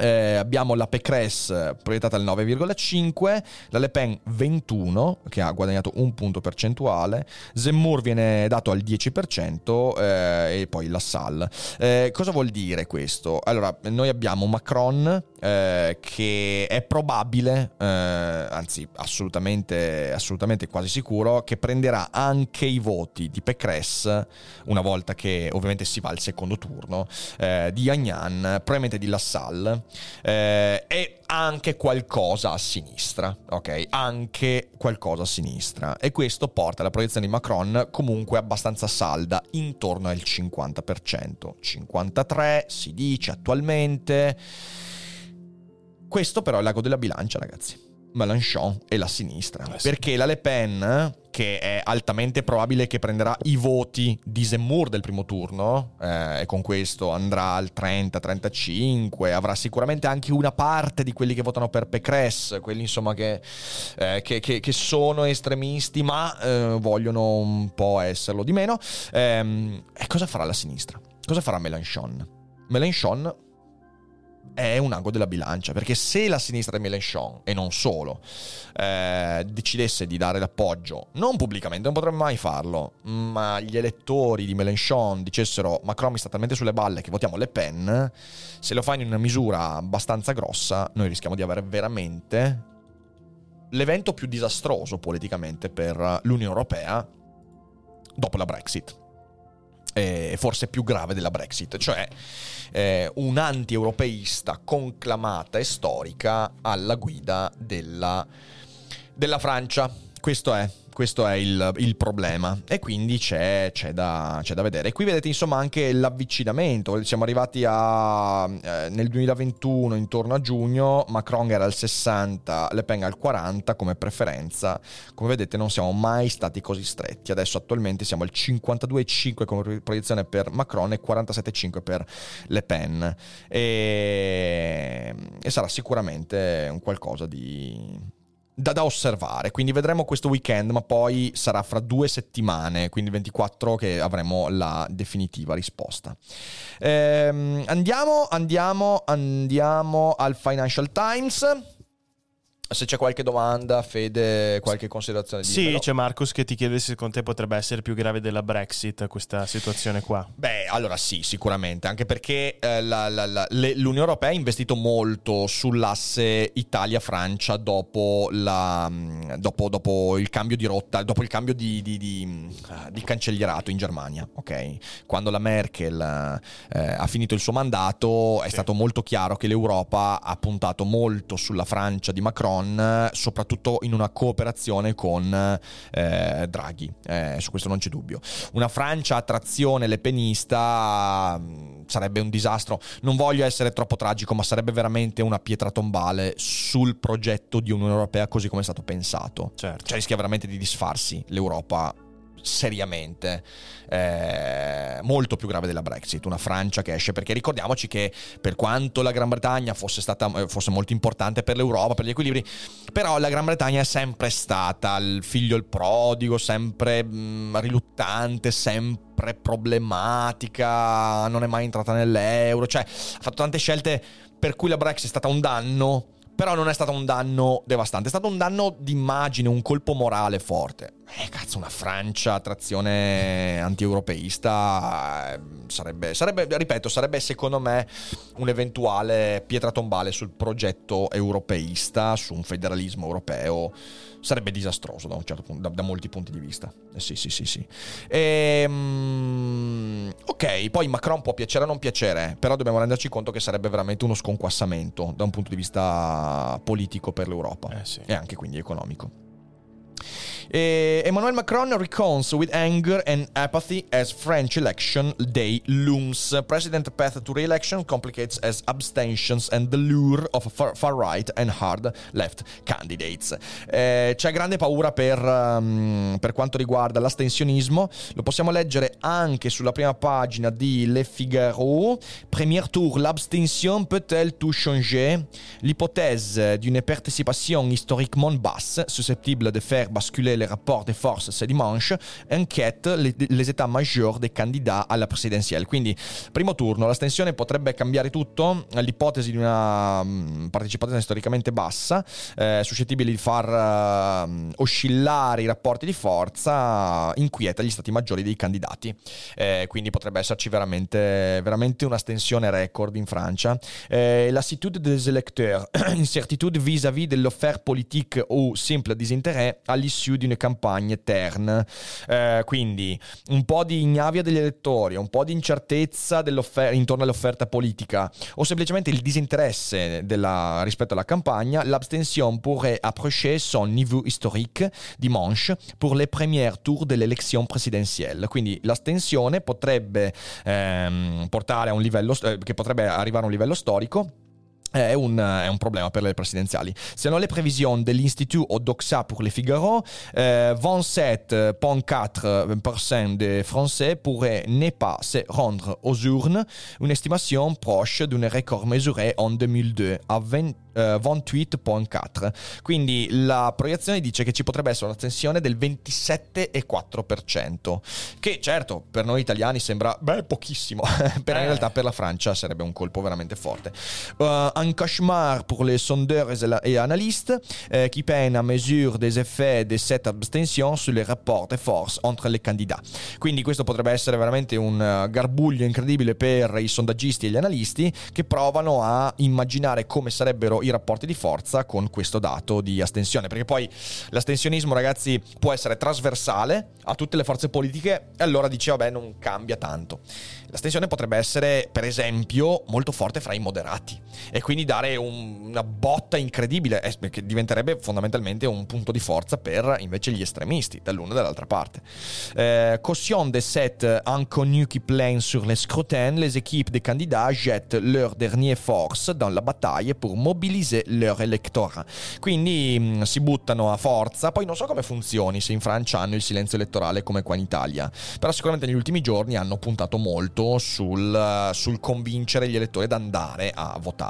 Eh, abbiamo la Pécresse proiettata al 9,5, la Le Pen 21 che ha guadagnato un punto percentuale, Zemmour viene dato al 10% eh, e poi la Salle. Eh, cosa vuol dire questo? Allora, noi abbiamo Macron eh, che è probabile, eh, anzi assolutamente, assolutamente quasi sicuro, che prenderà anche i voti di Pécresse una volta che ovviamente si va al secondo turno, eh, di Agnan, probabilmente di Lassalle eh, e anche qualcosa a sinistra, ok? Anche qualcosa a sinistra. E questo porta la proiezione di Macron comunque abbastanza salda, intorno al 50%. 53 si dice attualmente. Questo però è l'ago della bilancia, ragazzi. Mélenchon e la sinistra. Eh sì. Perché la Le Pen, che è altamente probabile che prenderà i voti di Zemmour del primo turno, eh, e con questo andrà al 30-35, avrà sicuramente anche una parte di quelli che votano per Pécresse, quelli insomma che, eh, che- che- che sono estremisti ma eh, vogliono un po' esserlo di meno. Ehm, e cosa farà la sinistra? Cosa farà Mélenchon? Mélenchon è un ago della bilancia, perché se la sinistra di Mélenchon, e non solo, eh, decidesse di dare l'appoggio, non pubblicamente, non potrebbe mai farlo, ma gli elettori di Mélenchon dicessero Macron mi sta talmente sulle balle che votiamo Le Pen, se lo fa in una misura abbastanza grossa, noi rischiamo di avere veramente l'evento più disastroso politicamente per l'Unione Europea dopo la Brexit. E forse più grave della Brexit, cioè eh, un anti-europeista conclamata e storica alla guida della, della Francia. Questo è, questo è il, il problema. E quindi c'è, c'è da, c'è da vedere. Qui vedete insomma anche l'avvicinamento, siamo arrivati a, eh, nel 2021 intorno a giugno, Macron era al 60, Le Pen al 40 come preferenza, come vedete non siamo mai stati così stretti, adesso attualmente siamo al 52,5 come proiezione per Macron e 47,5 per Le Pen. E, e sarà sicuramente un qualcosa di da, da osservare. Quindi vedremo questo weekend, ma poi sarà fra due settimane, quindi il 24, che avremo la definitiva risposta. Ehm, andiamo, andiamo, andiamo al Financial Times. Se c'è qualche domanda, Fede, qualche considerazione? Sì, dimmelo. c'è Marcus che ti chiede se secondo te potrebbe essere più grave della Brexit questa situazione qua. Beh, allora sì, sicuramente, anche perché eh, la- la- la- le- l'Unione Europea ha investito molto sull'asse Italia-Francia dopo, la- mh, dopo- dopo il cambio di rotta, dopo il cambio di, di- di, mh, di cancellierato in Germania, ok? Quando la Merkel eh, ha finito il suo mandato è Sì. stato molto chiaro che l'Europa ha puntato molto sulla Francia di Macron, eh, soprattutto in una cooperazione con eh, Draghi, eh, su questo non c'è dubbio una Francia a trazione lepenista mh, sarebbe un disastro. Non voglio essere troppo tragico, ma sarebbe veramente una pietra tombale sul progetto di Unione Europea così come è stato pensato. Certo. Cioè rischia veramente di disfarsi l'Europa seriamente eh, molto più grave della Brexit una Francia che esce perché ricordiamoci che per quanto la Gran Bretagna fosse stata eh, fosse molto importante per l'Europa per gli equilibri però la Gran Bretagna è sempre stata il figlio il prodigo sempre mh, riluttante sempre problematica non è mai entrata nell'euro cioè ha fatto tante scelte per cui la Brexit è stata un danno però non è stato un danno devastante, è stato un danno d'immagine, un colpo morale forte. Eh, cazzo, una Francia a trazione anti-europeista eh, sarebbe, sarebbe, ripeto, sarebbe secondo me un'eventuale pietra tombale sul progetto europeista, su un federalismo europeo. Sarebbe disastroso da, un certo punto, da, da molti punti di vista. Eh, sì, sì, sì, sì. Ehm, ok, poi Macron può piacere o non piacere, però dobbiamo renderci conto che sarebbe veramente uno sconquassamento da un punto di vista politico per l'Europa Eh sì. e anche quindi economico. Eh, Emmanuel Macron recounts with anger and apathy as French election day looms. President path to re-election complicates as abstentions and the lure of far, far right and hard left candidates. Eh, c'è grande paura per, um, per quanto riguarda l'astensionismo. Lo possiamo leggere anche sulla prima pagina di Le Figaro. Premier tour, l'abstention peut-elle tout changer? L'hypothèse d'une participation historiquement basse, susceptible de faire basculer les rapports de force ce dimanche, inquiète les, les états-majors des candidats alla presidenziale. Quindi, primo turno, l'astensione potrebbe cambiare tutto. L'ipotesi di una mm, partecipazione storicamente bassa, eh, suscettibile di far eh, oscillare i rapporti di forza, inquieta gli stati maggiori dei candidati. Eh, quindi potrebbe esserci veramente, veramente una stensione record in Francia. Eh, lassitude des électeurs, incertitude vis-à-vis de l'offerte politique ou simple désintérêt all'issue di una campagna terne. Eh, quindi un po' di ignavia degli elettori, un po' di incertezza intorno all'offerta politica o semplicemente il disinteresse della- rispetto alla campagna, l'abstention pourrait approcher son niveau historique dimanche pour les premiers tours de l'élection présidentielle. Quindi l'astensione potrebbe ehm, portare a un livello, eh, che potrebbe arrivare a un livello storico è un, è un, problema per le presidenziali. Selon les prévisions de l'Institut Odoxa pour les Figaro, euh, 27,4% des Français pourraient ne pas se rendre aux urnes, une estimation proche d'un record mesuré en 2002 à 20, eh, 28,4. Quindi la proiezione dice che ci potrebbe essere una tensione del 27,4%, che certo per noi italiani sembra beh, pochissimo, però in Eh. realtà per la Francia sarebbe un colpo veramente forte. Euh, un cauchemar pour les sondeurs et analystes euh, qui peinent à mesure des effets de cette abstention rapports de force entre les candidats. Quindi questo potrebbe essere veramente un eh, garbuglio incredibile per i sondaggisti e gli analisti che provano a immaginare come sarebbero i rapporti di forza con questo dato di astensione, perché poi l'astensionismo ragazzi può essere trasversale a tutte le forze politiche e allora dice vabbè non cambia tanto. L'astensione potrebbe essere per esempio molto forte fra i moderati e quindi dare un- una botta incredibile eh, che diventerebbe fondamentalmente un punto di forza per invece gli estremisti dall'una e dall'altra parte. Euh, caution de cette inconnue qui plane sur les scrutins, les équipes des candidats jettent leur dernière force dans la battaglia pour mobiliser leur électorat. Quindi mh, si buttano a forza, poi non so come funzioni, se in Francia hanno il silenzio elettorale come qua in Italia, però sicuramente negli ultimi giorni hanno puntato molto sul, sul convincere gli elettori ad andare a votare.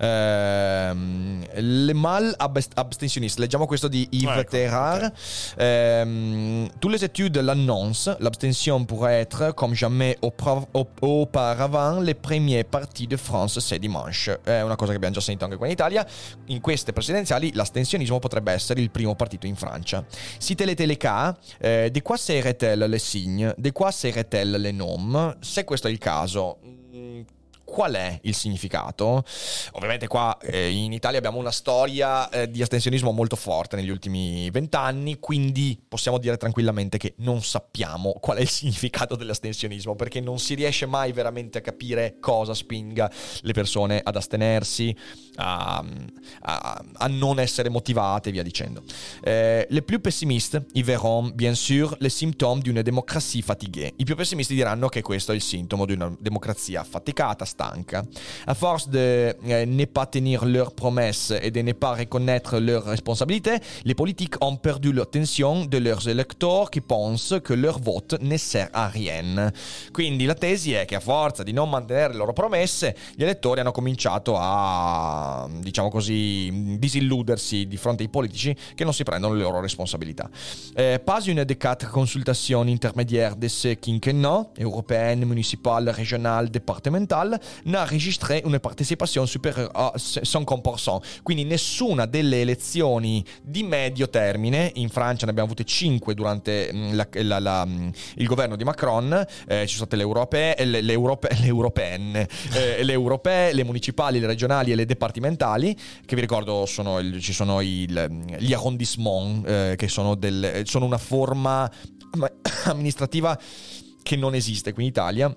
Ehm, le mal abst- abstentionnistes, leggiamo questo di Yves Ecco, Terrar. Ehm, tous les études l'annoncent, l'abstention pourrait être comme jamais auparavant les premiers partis de France ce dimanche. È una cosa che abbiamo già sentito anche qua in Italia. In queste presidenziali l'astensionismo potrebbe essere il primo partito in Francia. Était le cas, eh, di qua serait-elle le signe, di qua serait-elle le nom? Se questo è il caso, qual è il significato? Ovviamente qua eh, in Italia abbiamo una storia eh, di astensionismo molto forte negli ultimi vent'anni, quindi possiamo dire tranquillamente che non sappiamo qual è il significato dell'astensionismo, perché non si riesce mai veramente a capire cosa spinga le persone ad astenersi, a, a- a non essere motivate e via dicendo. Eh, les plus pessimistes y verront bien sûr les symptômes d'une démocratie fatiguée. I più pessimisti diranno che questo è il sintomo di una democrazia affaticata, stanca. A force de euh, ne pas tenir leurs promesses et de ne pas reconnaître leurs responsabilités, les politiques ont perdu l'attention de leurs électeurs qui pensent que leur vote ne sert à rien. Quindi la tesi è che a forza di non mantenere le loro promesse, gli elettori hanno cominciato a, diciamo così, disilludersi di fronte ai politici che non si prendono le loro responsabilità. Euh, pas une des quatre consultations intermédiaires de ce quinquennat, européenne, municipale, régionale, départementale, n'a registré una partecipazione supérieure a 50%. Quindi nessuna delle elezioni di medio termine, in Francia ne abbiamo avute 5 durante mm, la- la- la- mm, il governo di Macron, eh, ci sono state le europee, eh, le, le europe- le europeenne, eh, le europee, le municipali, le regionali e le dipartimentali, che vi ricordo sono ci sono il- gli arrondissement, eh, che sono, del- sono una forma ma- amministrativa che non esiste qui in Italia.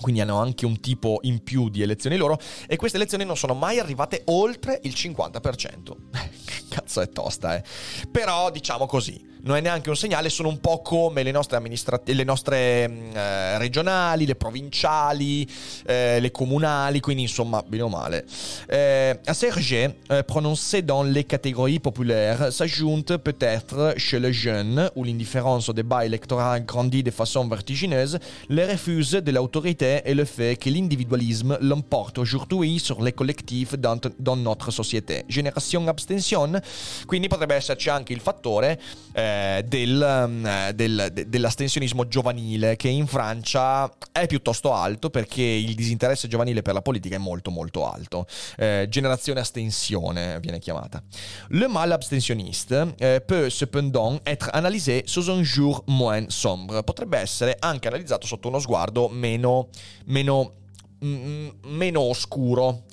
Quindi hanno anche un tipo in più di elezioni loro e queste elezioni non sono mai arrivate oltre il 50%. che cazzo è tosta, eh. Però diciamo così, non è neanche un segnale, sono un po' come le nostre, amministra- le nostre mm, eh, regionali, le provinciali, eh, le comunali, quindi insomma, bene o male. Euh, à Serge, euh, prononcé dans les catégories populaires, s'ajoute peut-être chez les jeunes, où l'indifférence au débat électoral grandit de façon vertigineuse, le refus de l'autorité et le fait que l'individualisme l'emporte aujourd'hui sur les collectifs dans, dans notre société. Génération abstention, quindi potrebbe esserci anche il fattore eh, del, eh, del- de- dell'astensionismo giovanile che in Francia è piuttosto alto perché il disinteresse giovanile per la politica è molto molto alto. Eh, generazione astensione viene chiamata. Le mal abstentionniste eh, peut cependant être analysé sous un jour moins sombre. Potrebbe essere anche analizzato sotto uno sguardo meno, meno, mm, meno oscuro.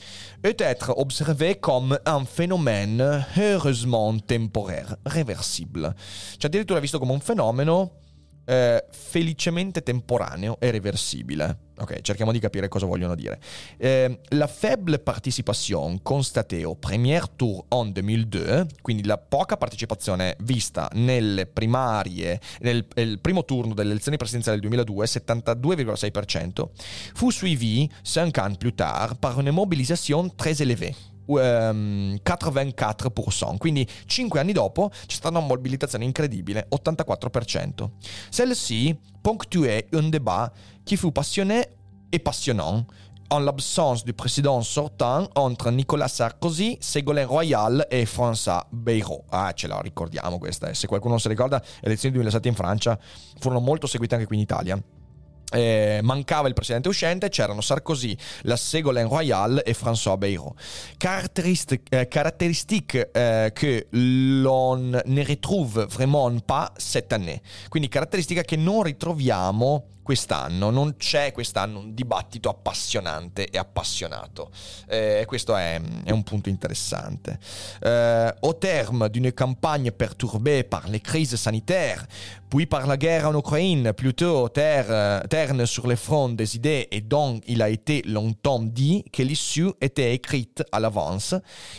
Peut être observé comme un phénomène heureusement temporaire, réversible. Cioè addirittura visto come un fenomeno eh, felicemente temporaneo e reversibile. Ok, cerchiamo di capire cosa vogliono dire. Eh, la faible participation constatée au premier tour en 2002, quindi la poca partecipazione vista nelle primarie, nel, nel primo turno delle elezioni presidenziali del 2002, 72,6%, fu suivi 5 ans plus tard par une mobilisation très élevée. Ehm, 84%, quindi 5 anni dopo c'è stata una mobilitazione incredibile, 84%. Celle-ci ponctuait un débat qui fut passionné et passionnant en l'absence du président sortant entre Nicolas Sarkozy, Ségolène Royal e François Bayrou. Ah, ce la ricordiamo questa, eh. se qualcuno non si ricorda, le elezioni del 2007 in Francia furono molto seguite anche qui in Italia. Eh, mancava il presidente uscente, c'erano Sarkozy, la Ségolène Royal e François Bayrou. Caractéristique, eh, caractéristique eh, che l'on ne retrouve vraiment pas cette année. Quindi caratteristica che non ritroviamo quest'anno, non c'è quest'anno un dibattito appassionante e appassionato. Eh, questo è, è, un punto interessante. Eh, au terme d'une campagne perturbée par les crises sanitaires, puis par la guerre en Ukraine, plutôt terre, terne sur le front des idées et dont il a été longtemps dit que l'issue était écrite à l'avance,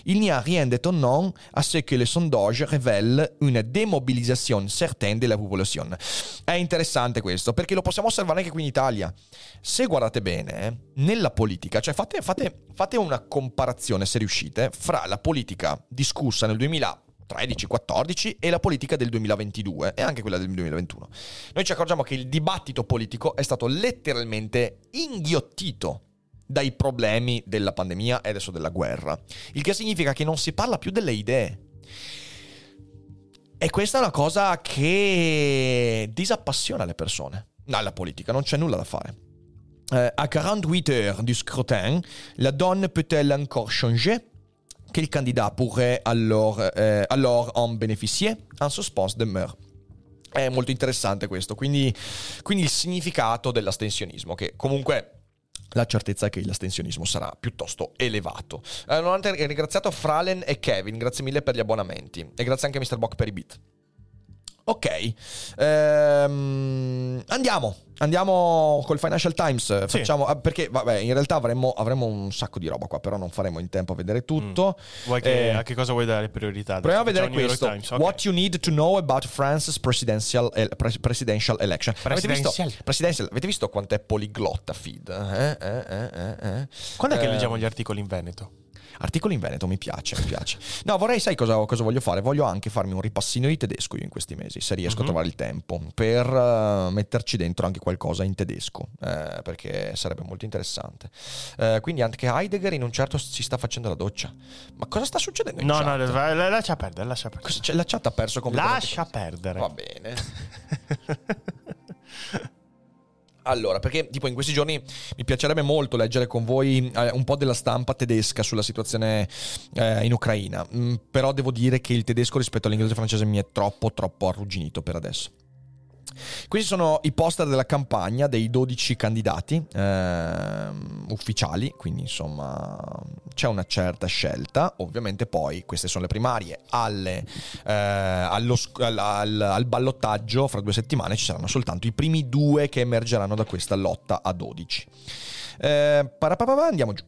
il n'y a rien d'étonnant à ce que les sondages révèlent une démobilisation certaine della popolation. È interessante questo, perché lo possiamo osservare anche qui in Italia. Se guardate bene, nella politica, cioè fate, fate, fate una comparazione, se riuscite, fra la politica discussa nel 2000 13-14 e la politica del 2022 e anche quella del 2021. Noi ci accorgiamo che il dibattito politico è stato letteralmente inghiottito dai problemi della pandemia e adesso della guerra, il che significa che non si parla più delle idee. E questa è una cosa che disappassiona le persone. Alla politica, non c'è nulla da fare. Euh, à 48 heures du scrutin, la donne peut-elle encore changer Quel candidat pourrait alors, euh, alors en bénéficier Un suspense demeure. È molto interessante questo, quindi, quindi il significato dell'astensionismo, che comunque la certezza è che l'astensionismo sarà piuttosto elevato. Eh, non ho ringraziato Fralen e Kevin, grazie mille per gli abbonamenti e grazie anche a Mr. Bock per i beat. Ok, ehm, andiamo, andiamo col Financial Times. Facciamo, sì. Perché vabbè, in realtà avremmo, avremmo, un sacco di roba qua, però non faremo in tempo a vedere tutto. Mm. Che, eh, a che cosa vuoi dare priorità? Proviamo a vedere questo. Okay. What you need to know about France's presidential, eh, presidential election. Presidential. Avete visto, presidential. Avete visto quanto è poliglotta Feed? Eh, eh, eh, eh Quando è che leggiamo gli articoli in Veneto? Articoli in Veneto, mi piace, mi piace. No, vorrei, sai cosa, cosa, voglio fare? Voglio anche farmi un ripassino di tedesco io in questi mesi, se riesco mm-hmm. a mhm. trovare il tempo, per uh, metterci dentro anche qualcosa in tedesco, eh, perché sarebbe molto interessante. Eh, quindi anche Heidegger in un certo si sta facendo la doccia. Ma cosa sta succedendo in no, chat? No, no, lascia perdere, lascia perdere. Cosa, la chat ha perso completamente. Lascia perdere. Va bene. Allora, perché tipo in questi giorni mi piacerebbe molto leggere con voi eh, un po' della stampa tedesca sulla situazione eh, in Ucraina, mm, però devo dire che il tedesco rispetto all'inglese e francese mi è troppo troppo arrugginito per adesso. Questi sono i poster della campagna dei 12 candidati eh, ufficiali, quindi insomma c'è una certa scelta. Ovviamente poi queste sono le primarie. Alle, eh, allo, al, al, al, ballottaggio fra due settimane ci saranno soltanto i primi due che emergeranno da questa lotta a 12. Eh, andiamo giù.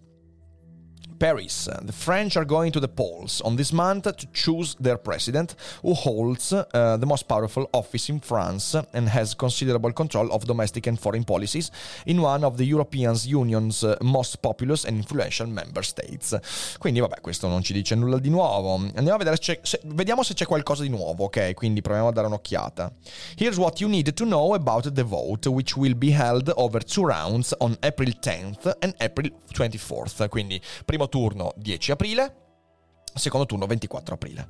Paris. The French are going to the polls on this month to choose their president, who holds uh, the most powerful office in France and has considerable control of domestic and foreign policies in one of the European Union's uh, most populous and influential member states. Quindi, vabbè, questo non ci dice nulla di nuovo. Andiamo a vedere se, se vediamo se c'è qualcosa di nuovo, ok? Quindi proviamo a dare un'occhiata. Here's what you need to know about the vote, which will be held over two rounds on April 10th and April 24th. Quindi, primo turno 10 aprile, secondo turno 24 aprile.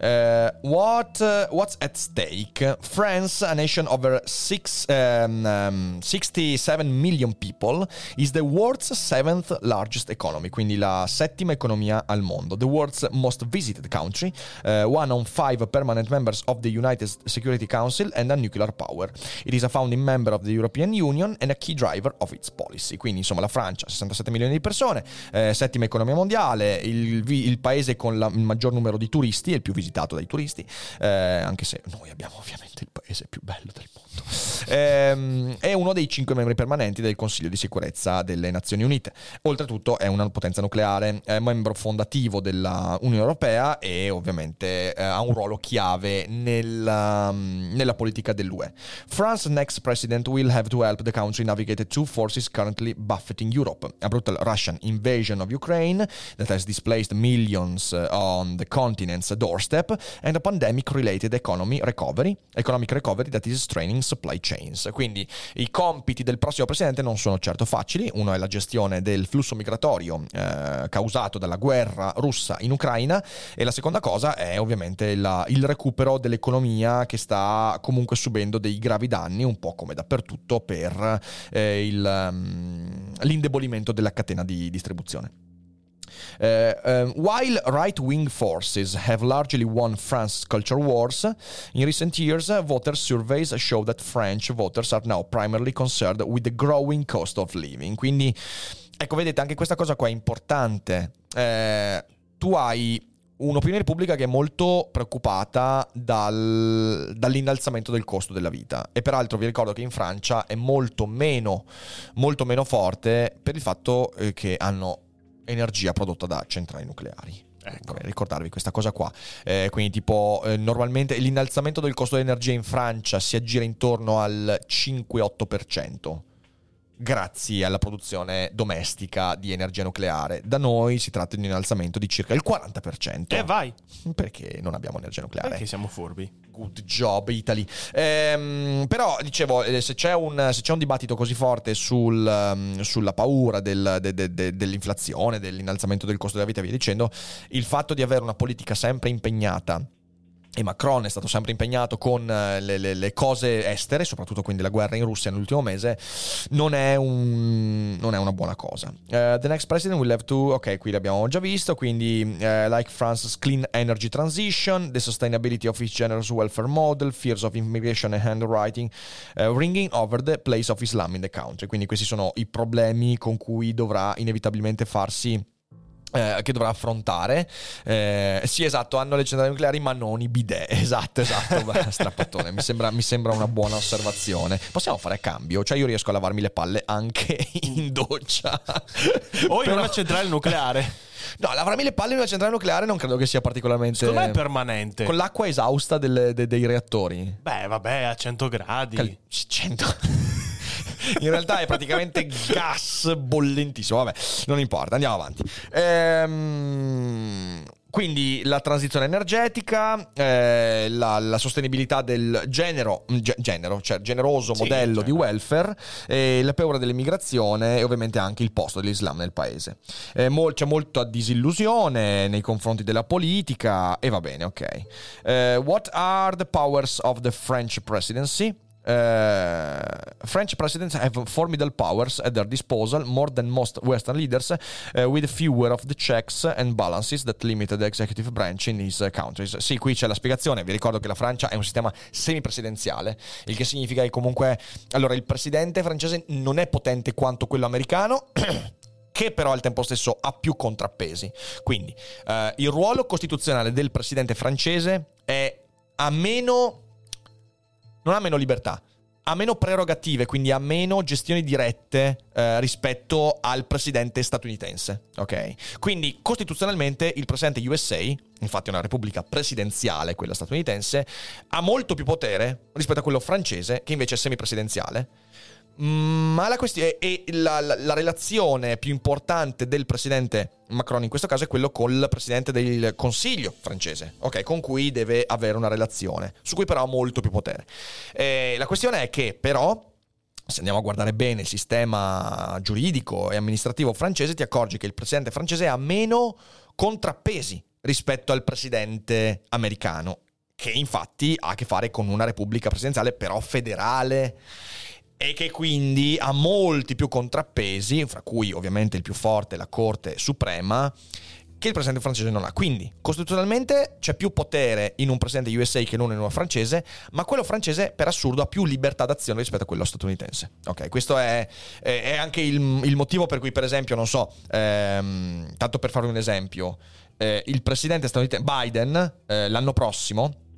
Uh, what uh, what's at stake? France, a nation over six, um, um, 67 million people, is the world's seventh largest economy, quindi la settima economia al mondo. The world's most visited country, uh, one on five permanent members of the United Security Council and a nuclear power. It is a founding member of the European Union and a key driver of its policy. Quindi insomma la Francia, 67 milioni di persone, settima economia mondiale, il, il paese con la, il maggior numero di turisti e il più visitato visitato dai turisti, eh, anche se noi abbiamo ovviamente il paese più bello del mondo. Ehm, è uno dei cinque membri permanenti del Consiglio di sicurezza delle Nazioni Unite. Oltretutto è una potenza nucleare, è membro fondativo dell'Unione Europea e ovviamente eh, ha un ruolo chiave nella, nella politica dell'UE. France's next president will have to help the country navigate two forces currently buffeting Europe. A brutal Russian invasion of Ukraine that has displaced millions uh, on the continent's doorstep and a pandemic-related economy recovery, economic recovery that is straining supply chains. Quindi i compiti del prossimo presidente non sono certo facili. Uno è la gestione del flusso migratorio eh, causato dalla guerra russa in Ucraina e la seconda cosa è ovviamente la, il recupero dell'economia che sta comunque subendo dei gravi danni, un po' come dappertutto per eh, il, um, l'indebolimento della catena di distribuzione. Um, while right wing forces have largely won France's culture wars, in recent years, voter surveys show that French voters are now primarily concerned with the growing cost of living. Quindi, ecco, vedete, anche questa cosa qua è importante. Eh, tu hai un'opinione pubblica che è molto preoccupata dal, dall'innalzamento del costo della vita e peraltro vi ricordo che in Francia è molto meno, molto meno forte per il fatto eh, che hanno energia prodotta da centrali nucleari. Ecco. ricordarvi questa cosa qua. Eh, quindi, tipo, eh, normalmente l'innalzamento del costo dell'energia in Francia si aggira intorno al 5-8% grazie alla produzione domestica di energia nucleare. Da noi si tratta di un innalzamento di circa il 40%. E vai! Perché non abbiamo energia nucleare. Perché siamo furbi. Good job Italy. Ehm, però dicevo, eh, se c'è, un, se c'è un dibattito così forte sul, um, sulla paura del, de, de, de, dell'inflazione, dell'innalzamento del costo della vita e via dicendo, il fatto di avere una politica sempre impegnata e Macron è stato sempre impegnato con eh, le, le, le, cose estere, soprattutto quindi la guerra in Russia nell'ultimo mese, non è, un, non è una buona cosa. Uh, the next president will have to, ok, qui l'abbiamo già visto, quindi uh, like France's clean energy transition, the sustainability of its generous welfare model, fears of immigration and handwriting, uh, ringing over the place of Islam in the country. Quindi questi sono i problemi con cui dovrà inevitabilmente farsi eh, che dovrà affrontare. Eh, sì, esatto, hanno le centrali nucleari, ma non i bidet. Esatto, esatto. strappatone. Mi sembra, mi sembra, una buona osservazione. Possiamo fare a cambio? Cioè, io riesco a lavarmi le palle anche in doccia. O in una centrale nucleare. No, lavarmi le palle in una centrale nucleare non credo che sia particolarmente. Secondo me è permanente. Con l'acqua esausta delle, de, dei reattori. Beh, vabbè, a 100 gradi. Cal- 100 in realtà è praticamente gas bollentissimo. Vabbè, non importa, andiamo avanti. Ehm, quindi la transizione energetica, eh, la, la, sostenibilità del genero, ge- genero cioè generoso sì, modello cioè. di welfare, eh, la paura dell'immigrazione e ovviamente anche il posto dell'Islam nel paese. Eh, mol- c'è molta disillusione nei confronti della politica e va bene, ok. Eh, what are the powers of the French presidency? Uh, French presidents have formidable powers at their disposal, more than most Western leaders, uh, with fewer of the checks and balances that limit the executive branch in these countries. Sì, qui c'è la spiegazione. Vi ricordo che la Francia è un sistema semipresidenziale, il che significa che comunque allora il presidente francese non è potente quanto quello americano. che però al tempo stesso ha più contrappesi. Quindi uh, il ruolo costituzionale del presidente francese è a meno non ha meno libertà, ha meno prerogative, quindi ha meno gestioni dirette eh, rispetto al presidente statunitense. Ok? Quindi costituzionalmente il presidente USA, infatti è una repubblica presidenziale quella statunitense, ha molto più potere rispetto a quello francese, che invece è semipresidenziale. Mm, ma la questione e la, la, la, relazione più importante del presidente Macron in questo caso è quello col presidente del Consiglio francese, ok, con cui deve avere una relazione, su cui però ha molto più potere. E la questione è che però se andiamo a guardare bene il sistema giuridico e amministrativo francese, ti accorgi che il presidente francese ha meno contrappesi rispetto al presidente americano, che infatti ha a che fare con una repubblica presidenziale però federale e che quindi ha molti più contrappesi, fra cui ovviamente il più forte la Corte Suprema, che il presidente francese non ha. Quindi, costituzionalmente c'è più potere in un presidente USA che non in uno francese, ma quello francese per assurdo ha più libertà d'azione rispetto a quello statunitense. Ok, questo è, è anche il, il, motivo per cui, per esempio, non so, ehm, tanto per farvi un esempio, eh, il presidente statunitense Biden eh, l'anno prossimo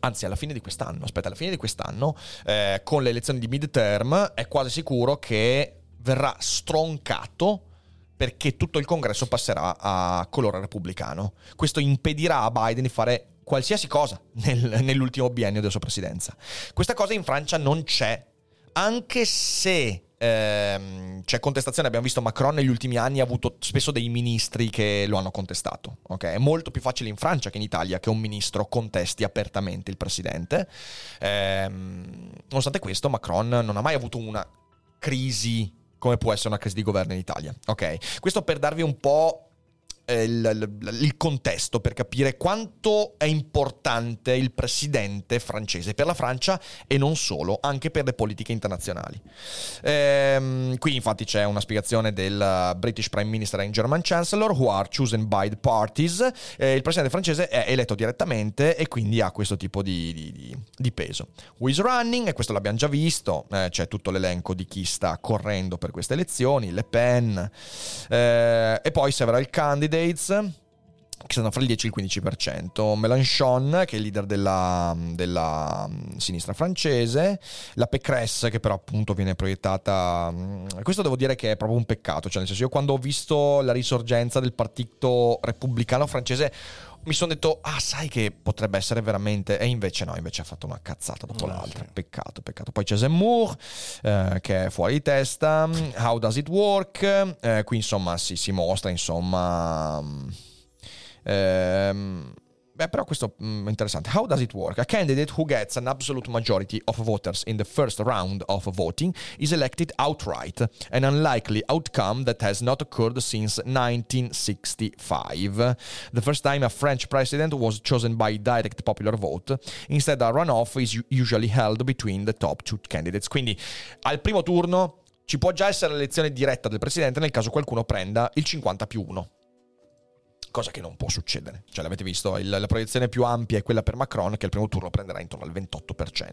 anzi alla fine di quest'anno, aspetta, alla fine di quest'anno, eh, con le elezioni di midterm, è quasi sicuro che verrà stroncato perché tutto il congresso passerà a colore repubblicano. Questo impedirà a Biden di fare qualsiasi cosa nel, nell'ultimo biennio della sua presidenza. Questa cosa in Francia non c'è, anche se ehm, c'è contestazione. Abbiamo visto Macron negli ultimi anni ha avuto spesso dei ministri che lo hanno contestato. Okay? È molto più facile in Francia che in Italia che un ministro contesti apertamente il presidente. Ehm, nonostante questo, Macron non ha mai avuto una crisi come può essere una crisi di governo in Italia. Ok, questo per darvi un po' il, il, contesto per capire quanto è importante il presidente francese per la Francia e non solo, anche per le politiche internazionali. Ehm, qui infatti c'è una spiegazione del British Prime Minister and German Chancellor who are chosen by the parties. Eh, il presidente francese è eletto direttamente e quindi ha questo tipo di, di, di, di peso. Who is running, e questo l'abbiamo già visto, eh, c'è tutto l'elenco di chi sta correndo per queste elezioni, Le Pen, eh, e poi several candidate candidates che sono fra il 10 e il 15%. Mélenchon, che è il leader della, della mm, sinistra francese, la Pécresse, che però appunto viene proiettata. Mm, questo devo dire che è proprio un peccato. Cioè, nel senso, io quando ho visto la risorgenza del partito repubblicano francese. Mi sono detto, ah, sai che potrebbe essere veramente. E invece no, invece ha fatto una cazzata dopo no, l'altra. Sì. Peccato, peccato. Poi c'è Zemmour, eh, che è fuori di testa. How does it work? Eh, qui insomma si, si mostra, insomma Ehm, beh, però questo è mm, interessante. How does it work? A candidate who gets an absolute majority of voters in the first round of voting is elected outright, an unlikely outcome that has not occurred since 1965. The first time a French president was chosen by direct popular vote. Instead, a runoff is usually held between the top two candidates. Quindi al primo turno ci può già essere l'elezione diretta del presidente nel caso qualcuno prenda il 50 più 1 cosa che non può succedere. Cioè, l'avete visto, il, la proiezione più ampia è quella per Macron, che al primo turno prenderà intorno al 28%.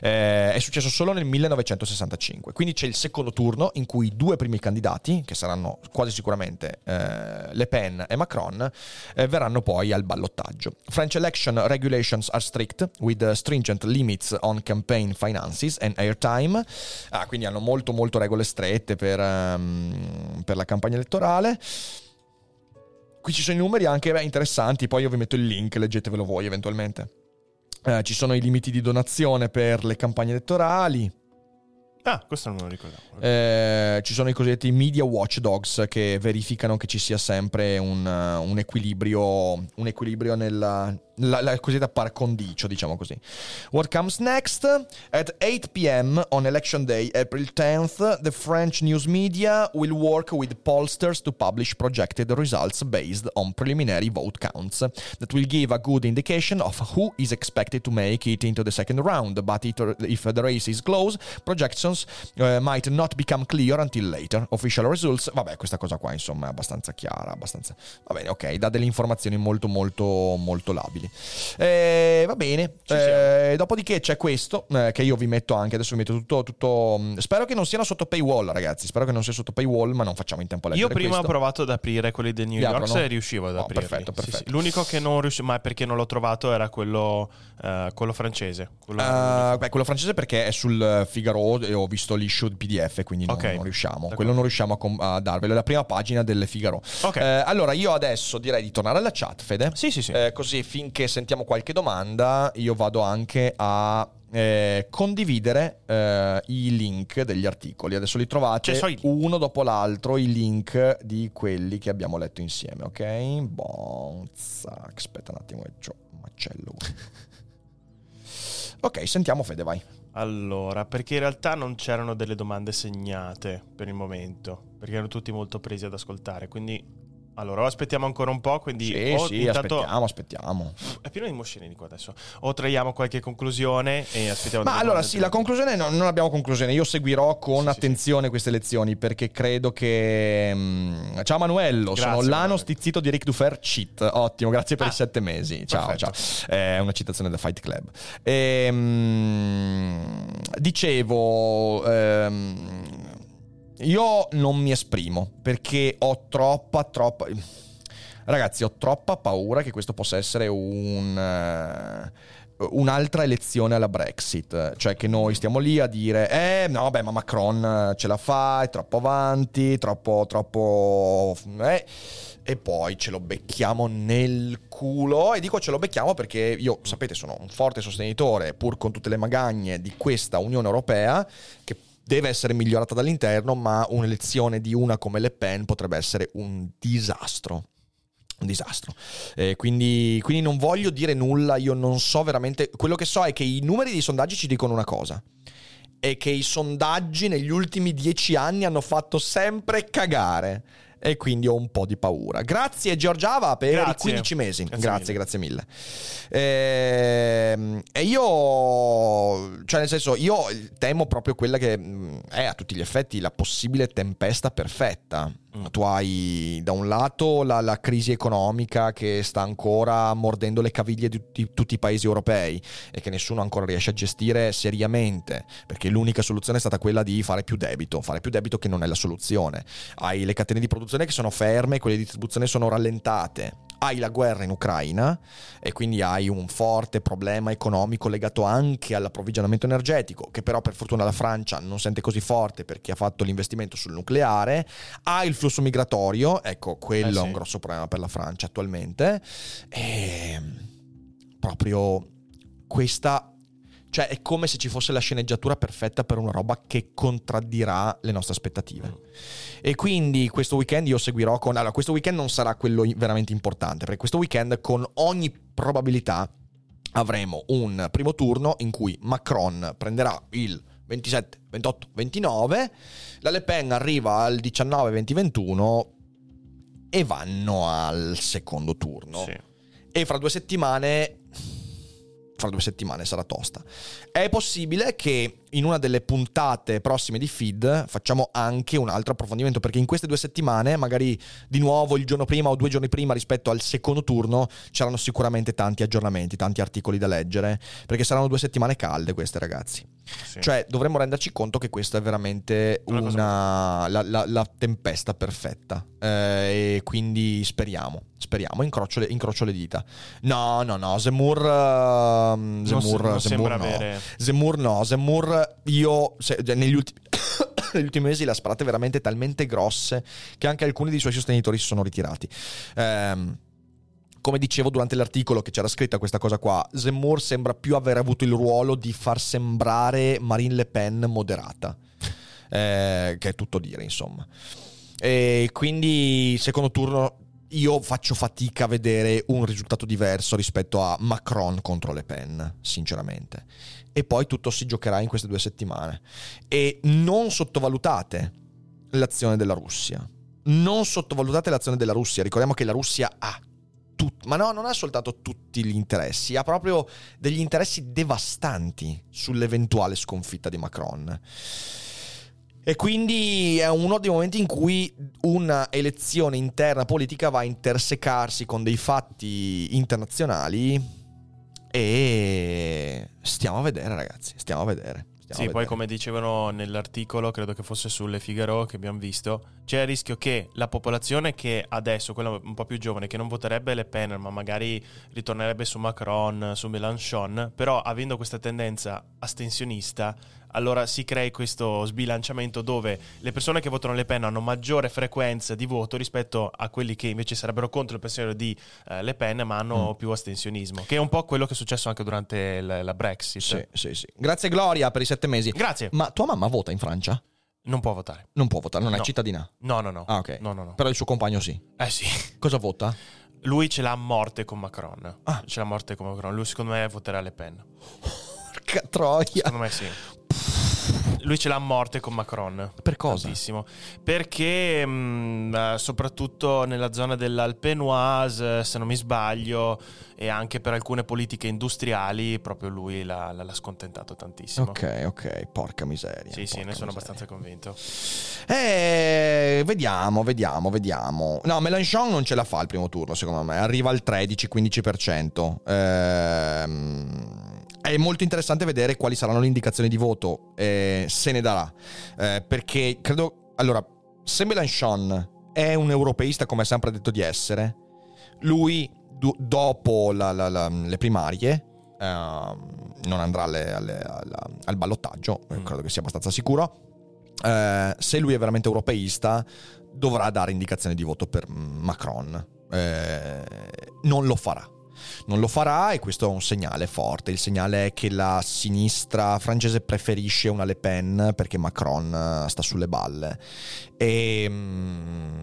Eh, è successo solo nel 1965. Quindi c'è il secondo turno in cui i due primi candidati, che saranno quasi sicuramente eh, Le Pen e Macron, eh, verranno poi al ballottaggio. French election regulations are strict, with stringent limits on campaign finances and airtime. Ah, quindi hanno molto molto regole strette per, um, per la campagna elettorale. Qui ci sono i numeri anche beh, interessanti, poi io vi metto il link, leggetevelo voi eventualmente. Eh, ci sono i limiti di donazione per le campagne elettorali. Ah, questo non me lo ricordavo. Eh, ci sono i cosiddetti media watchdogs che verificano che ci sia sempre un, un equilibrio, un equilibrio nella, la, la cosiddetta par condicio, diciamo così. What comes next? At 8 p.m. on election day, April 10th, the French news media will work with pollsters to publish projected results based on preliminary vote counts that will give a good indication of who is expected to make it into the second round. But if the race is close, projections uh, might not become clear until later. Official results, vabbè, questa cosa qua insomma è abbastanza chiara, abbastanza... Va bene, ok, dà delle informazioni molto molto molto labili. Eh, va bene. Eh, dopodiché c'è questo eh, che io vi metto anche. Adesso vi metto tutto, tutto. Mm, spero che non siano sotto paywall, ragazzi. Spero che non sia sotto paywall, ma non facciamo in tempo a leggere. Io prima questo. ho provato ad aprire quelli del New York e riuscivo ad oh, aprirli. Perfetto, perfetto. Sì, sì. L'unico che non riuscivo, ma perché non l'ho trovato, era quello, uh, quello francese. Quello, uh, beh, quello francese perché è sul Figaro e visto l'issue PDF, quindi non, okay. non riusciamo. D'accordo. Quello non riusciamo a, com- a, darvelo. È la prima pagina del Figaro. Okay. Eh, allora, io adesso direi di tornare alla chat, Fede. Sì, sì, sì. Eh, così finché sentiamo qualche domanda, io vado anche a eh, condividere eh, i link degli articoli. Adesso li trovate cioè, uno dopo l'altro, i link di quelli che abbiamo letto insieme, ok? Bon, zac, aspetta un attimo, c'ho un macello. ok, sentiamo Fede, vai. Allora, perché in realtà non c'erano delle domande segnate per il momento, perché erano tutti molto presi ad ascoltare, quindi Allora, aspettiamo ancora un po', quindi Sì, o sì, intanto aspettiamo, aspettiamo. è pieno di moscerini qua adesso. O traiamo qualche conclusione e aspettiamo Ma allora sì, la conclusione no, non abbiamo conclusione. Io seguirò con Sì, sì, attenzione queste lezioni perché credo che. mm, ciao Manuello, sono Grazie, l'ano Manuel. stizzito di Rick Dufer. Cheat. Ottimo, grazie per Ah, i sette mesi. Ciao, perfetto. ciao. È una citazione da Fight Club. Ehm, dicevo. ehm, io non mi esprimo perché ho troppa, troppa. Ragazzi, ho troppa paura che questo possa essere un. eh, Un'altra elezione alla Brexit, cioè che noi stiamo lì a dire: Eh, no, beh, ma Macron ce la fa, è troppo avanti, troppo, troppo. eh", e poi ce lo becchiamo nel culo. E dico ce lo becchiamo perché io, sapete, sono un forte sostenitore, pur con tutte le magagne di questa Unione Europea, che deve essere migliorata dall'interno, ma un'elezione di una come Le Pen potrebbe essere un disastro. Un disastro. Eh, quindi, quindi non voglio dire nulla, io non so veramente. Quello che so è che i numeri dei sondaggi ci dicono una cosa. È che i sondaggi negli ultimi dieci anni hanno fatto sempre cagare. E quindi ho un po' di paura. Grazie Giorgiava per Grazie. i 15 mesi. Grazie Grazie, mille. grazie mille. Ehm, E io, cioè nel senso, io temo proprio quella che mh, è a tutti gli effetti la possibile tempesta perfetta. Mm. Tu hai da un lato la, la crisi economica che sta ancora mordendo le caviglie di tutti, tutti i paesi europei e che nessuno ancora riesce a gestire seriamente, perché l'unica soluzione è stata quella di fare più debito, fare più debito che non è la soluzione. Hai le catene di produzione che sono ferme, quelle di distribuzione sono rallentate. Hai la guerra in Ucraina e quindi hai un forte problema economico legato anche all'approvvigionamento energetico, che però per fortuna la Francia non sente così forte perché ha fatto l'investimento sul nucleare. Hai il flusso migratorio, ecco, quello Eh sì. è un grosso problema per la Francia attualmente. E proprio questa cioè è come se ci fosse la sceneggiatura perfetta per una roba che contraddirà le nostre aspettative. E quindi questo weekend io seguirò con... Allora, questo weekend non sarà quello veramente importante, perché questo weekend con ogni probabilità avremo un primo turno in cui Macron prenderà il 27, 28, 29, la Le Pen arriva al 19, 20, 21 e vanno al secondo turno. Sì. E fra due settimane. Fra due settimane sarà tosta. È possibile che in una delle puntate prossime di feed facciamo anche un altro approfondimento. Perché in queste due settimane, magari di nuovo il giorno prima o due giorni prima rispetto al secondo turno, c'erano sicuramente tanti aggiornamenti, tanti articoli da leggere. Perché saranno due settimane calde queste, ragazzi. Sì. Cioè, dovremmo renderci conto che questa è veramente Una una, la, la- la tempesta perfetta. Eh, e quindi speriamo, speriamo, incrocio le, incrocio le dita. No, no, no, Zemmour... ehm, Non se- Zemmour, non sembra no. avere- Zemmour no, Io se- cioè, negli ultimi... negli ultimi mesi le ha sparate veramente talmente grosse che anche alcuni dei suoi sostenitori si sono ritirati. Ehm, come dicevo durante l'articolo che c'era scritta questa cosa qua, Zemmour sembra più aver avuto il ruolo di far sembrare Marine Le Pen moderata, Eh, che è tutto dire insomma. E quindi secondo turno io faccio fatica a vedere un risultato diverso rispetto a Macron contro Le Pen, sinceramente. E poi tutto si giocherà in queste due settimane. E non sottovalutate l'azione della Russia. Non sottovalutate l'azione della Russia. Ricordiamo che la Russia ha tut- ma no, non ha soltanto tutti gli interessi, ha proprio degli interessi devastanti sull'eventuale sconfitta di Macron. E quindi è uno dei momenti in cui una elezione interna politica va a intersecarsi con dei fatti internazionali e stiamo a vedere ragazzi, stiamo a vedere. Stiamo Sì, a poi come dicevano nell'articolo, credo che fosse sulle Figaro che abbiamo visto, c'è il rischio che la popolazione che adesso, quella un po' più giovane, che non voterebbe Le Pen, ma magari ritornerebbe su Macron, su Mélenchon, però avendo questa tendenza astensionista, allora si crei questo sbilanciamento dove le persone che votano Le Pen hanno maggiore frequenza di voto rispetto a quelli che invece sarebbero contro il pensiero di eh, Le Pen, ma hanno Mm. più astensionismo, che è un po' quello che è successo anche durante la, la Brexit. Sì, sì, sì. Grazie Gloria per i sette mesi. Grazie. Ma tua mamma vota in Francia? Non può votare. Non può votare, non è No. cittadina. No, no, no. Ah, ok. No, no, no. Però il suo compagno sì. Eh sì. Cosa vota? Lui ce l'ha a morte con Macron. Ah. Ce l'ha a morte con Macron. Lui secondo me voterà Le Pen. Porca troia. Secondo me sì. Lui ce l'ha a morte con Macron. Per cosa? Tantissimo. Perché mh, eh, soprattutto nella zona dell'Alpenoise, se non mi sbaglio, e anche per alcune politiche industriali, proprio lui l'ha, l'ha- scontentato tantissimo. Ok, ok, porca miseria. Sì, sì, porca ne sono miseria. abbastanza convinto. Eh, vediamo, vediamo, vediamo. No, Mélenchon non ce la fa al primo turno, secondo me. Arriva al 13-15%. Ehm, è molto interessante vedere quali saranno le indicazioni di voto. eh, se ne darà. Eh, perché credo. Allora, se Mélenchon è un europeista, come ha sempre detto di essere, lui du- dopo la- la- la- le primarie. ehm, non andrà alle- alle- alla- al ballottaggio, eh, Mm. credo che sia abbastanza sicuro. Eh, se lui è veramente europeista, dovrà dare indicazioni di voto per Macron. Eh, non lo farà. Non lo farà e questo è un segnale forte. Il segnale è che la sinistra francese preferisce una Le Pen perché Macron eh, sta sulle balle. E. mm,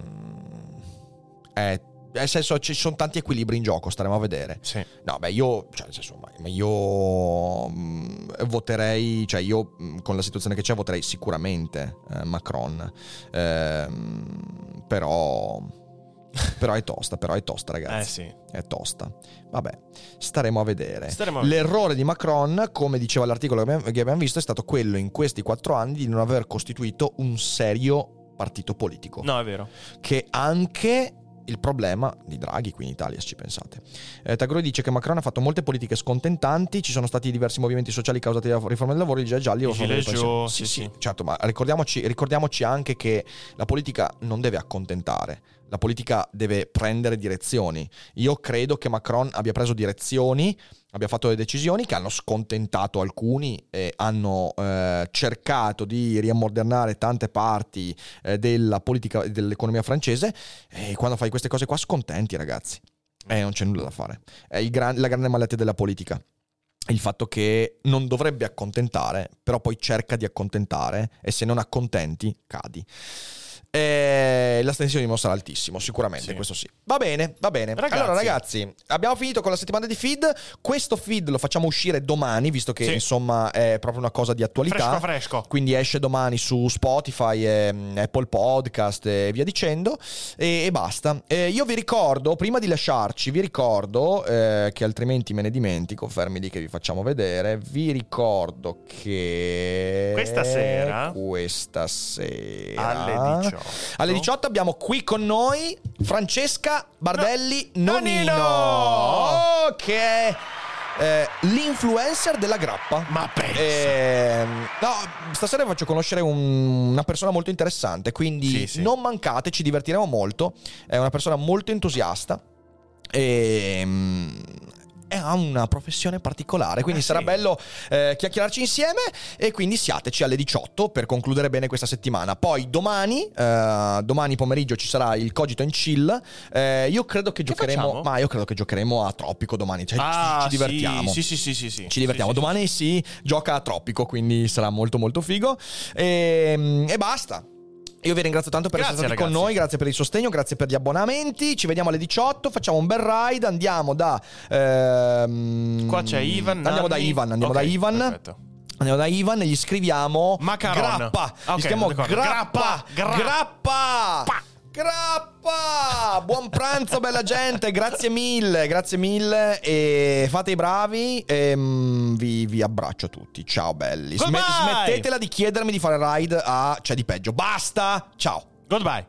è- nel senso, ci sono tanti equilibri in gioco, staremo a vedere. Sì. No, beh, io, cioè, nel senso, io mh, voterei, cioè, io mh, con la situazione che c'è voterei sicuramente eh, Macron. Ehm, però, però è tosta, però è tosta, Eh ragazzi. sì. È tosta. Vabbè, staremo a vedere. Staremo a vedere. L'errore di Macron, come diceva l'articolo che abbiamo visto, è stato quello in questi quattro anni di non aver costituito un serio partito politico No, è vero. che anche il problema di Draghi qui in Italia, se ci pensate. Eh, Tagore dice che Macron ha fatto molte politiche scontentanti, ci sono stati diversi movimenti sociali causati dalla riforma del lavoro, i gialli gialli o I riforma delle gilet pensioni. giù, Sì, sì, sì, sì. certo, ma ricordiamoci, ricordiamoci anche che la politica non deve accontentare. La politica deve prendere direzioni. Io credo che Macron abbia preso direzioni, abbia fatto delle decisioni che hanno scontentato alcuni e hanno eh, cercato di riammodernare tante parti eh, della politica e dell'economia francese. E quando fai queste cose qua scontenti ragazzi. E non c'è nulla da fare. È gran- la grande malattia della politica. Il fatto che non dovrebbe accontentare però poi cerca di accontentare e se non accontenti cadi e l'astensionismo sarà altissimo, sicuramente, Sì. questo sì. Va bene, va bene. Ragazzi. Allora, ragazzi, abbiamo finito con la settimana di feed. Questo feed lo facciamo uscire domani, visto che Sì. insomma è proprio una cosa di attualità. Fresco fresco. Quindi esce domani su Spotify, e, mm, Apple Podcast e via dicendo. E, e basta. Eh, io vi ricordo, prima di lasciarci, vi ricordo eh, che altrimenti me ne dimentico. Fermi lì che vi facciamo vedere. Vi ricordo che Questa sera- Questa sera Alle 18. Alle 18 abbiamo qui con noi Francesca Bardelli Nonino, Nonino! che è eh, l'influencer della grappa. Ma pensa. Ehm, no, stasera vi faccio conoscere un- una persona molto interessante, quindi Sì, sì. non mancate, ci divertiremo molto. È una persona molto entusiasta e mm, e ha una professione particolare, quindi Eh, sarà sì. bello eh, chiacchierarci insieme e quindi siateci alle 18 per concludere bene questa settimana. Poi domani, eh, domani pomeriggio ci sarà il Cogito in Chill. Eh, io credo che, Che giocheremo, facciamo? ma io credo che giocheremo a Tropico domani, cioè ci- Ah, ci, divertiamo. Sì, sì, sì, sì, sì. Ci divertiamo. Sì, sì, Domani si gioca a Tropico, quindi sarà molto molto figo. E, e basta. Io vi ringrazio tanto per Grazie, essere stati con ragazzi. noi, grazie per il sostegno, grazie per gli abbonamenti. Ci vediamo alle 18, facciamo un bel ride, andiamo da... ehm, Qua c'è Ivan. Andiamo da Nanni. Ivan, andiamo Ok, da Ivan. Perfetto. Andiamo da Ivan e gli scriviamo Macaron. Grappa. Ok, gli scriviamo d'accordo. grappa. Grappa. Grappa. Pa. Grappa. Buon pranzo bella gente, grazie mille, grazie mille e fate i bravi e mm, vi, vi abbraccio tutti. Ciao belli. Sme- Goodbye. smettetela di chiedermi di fare ride a c'è di peggio. Basta. Ciao. Goodbye.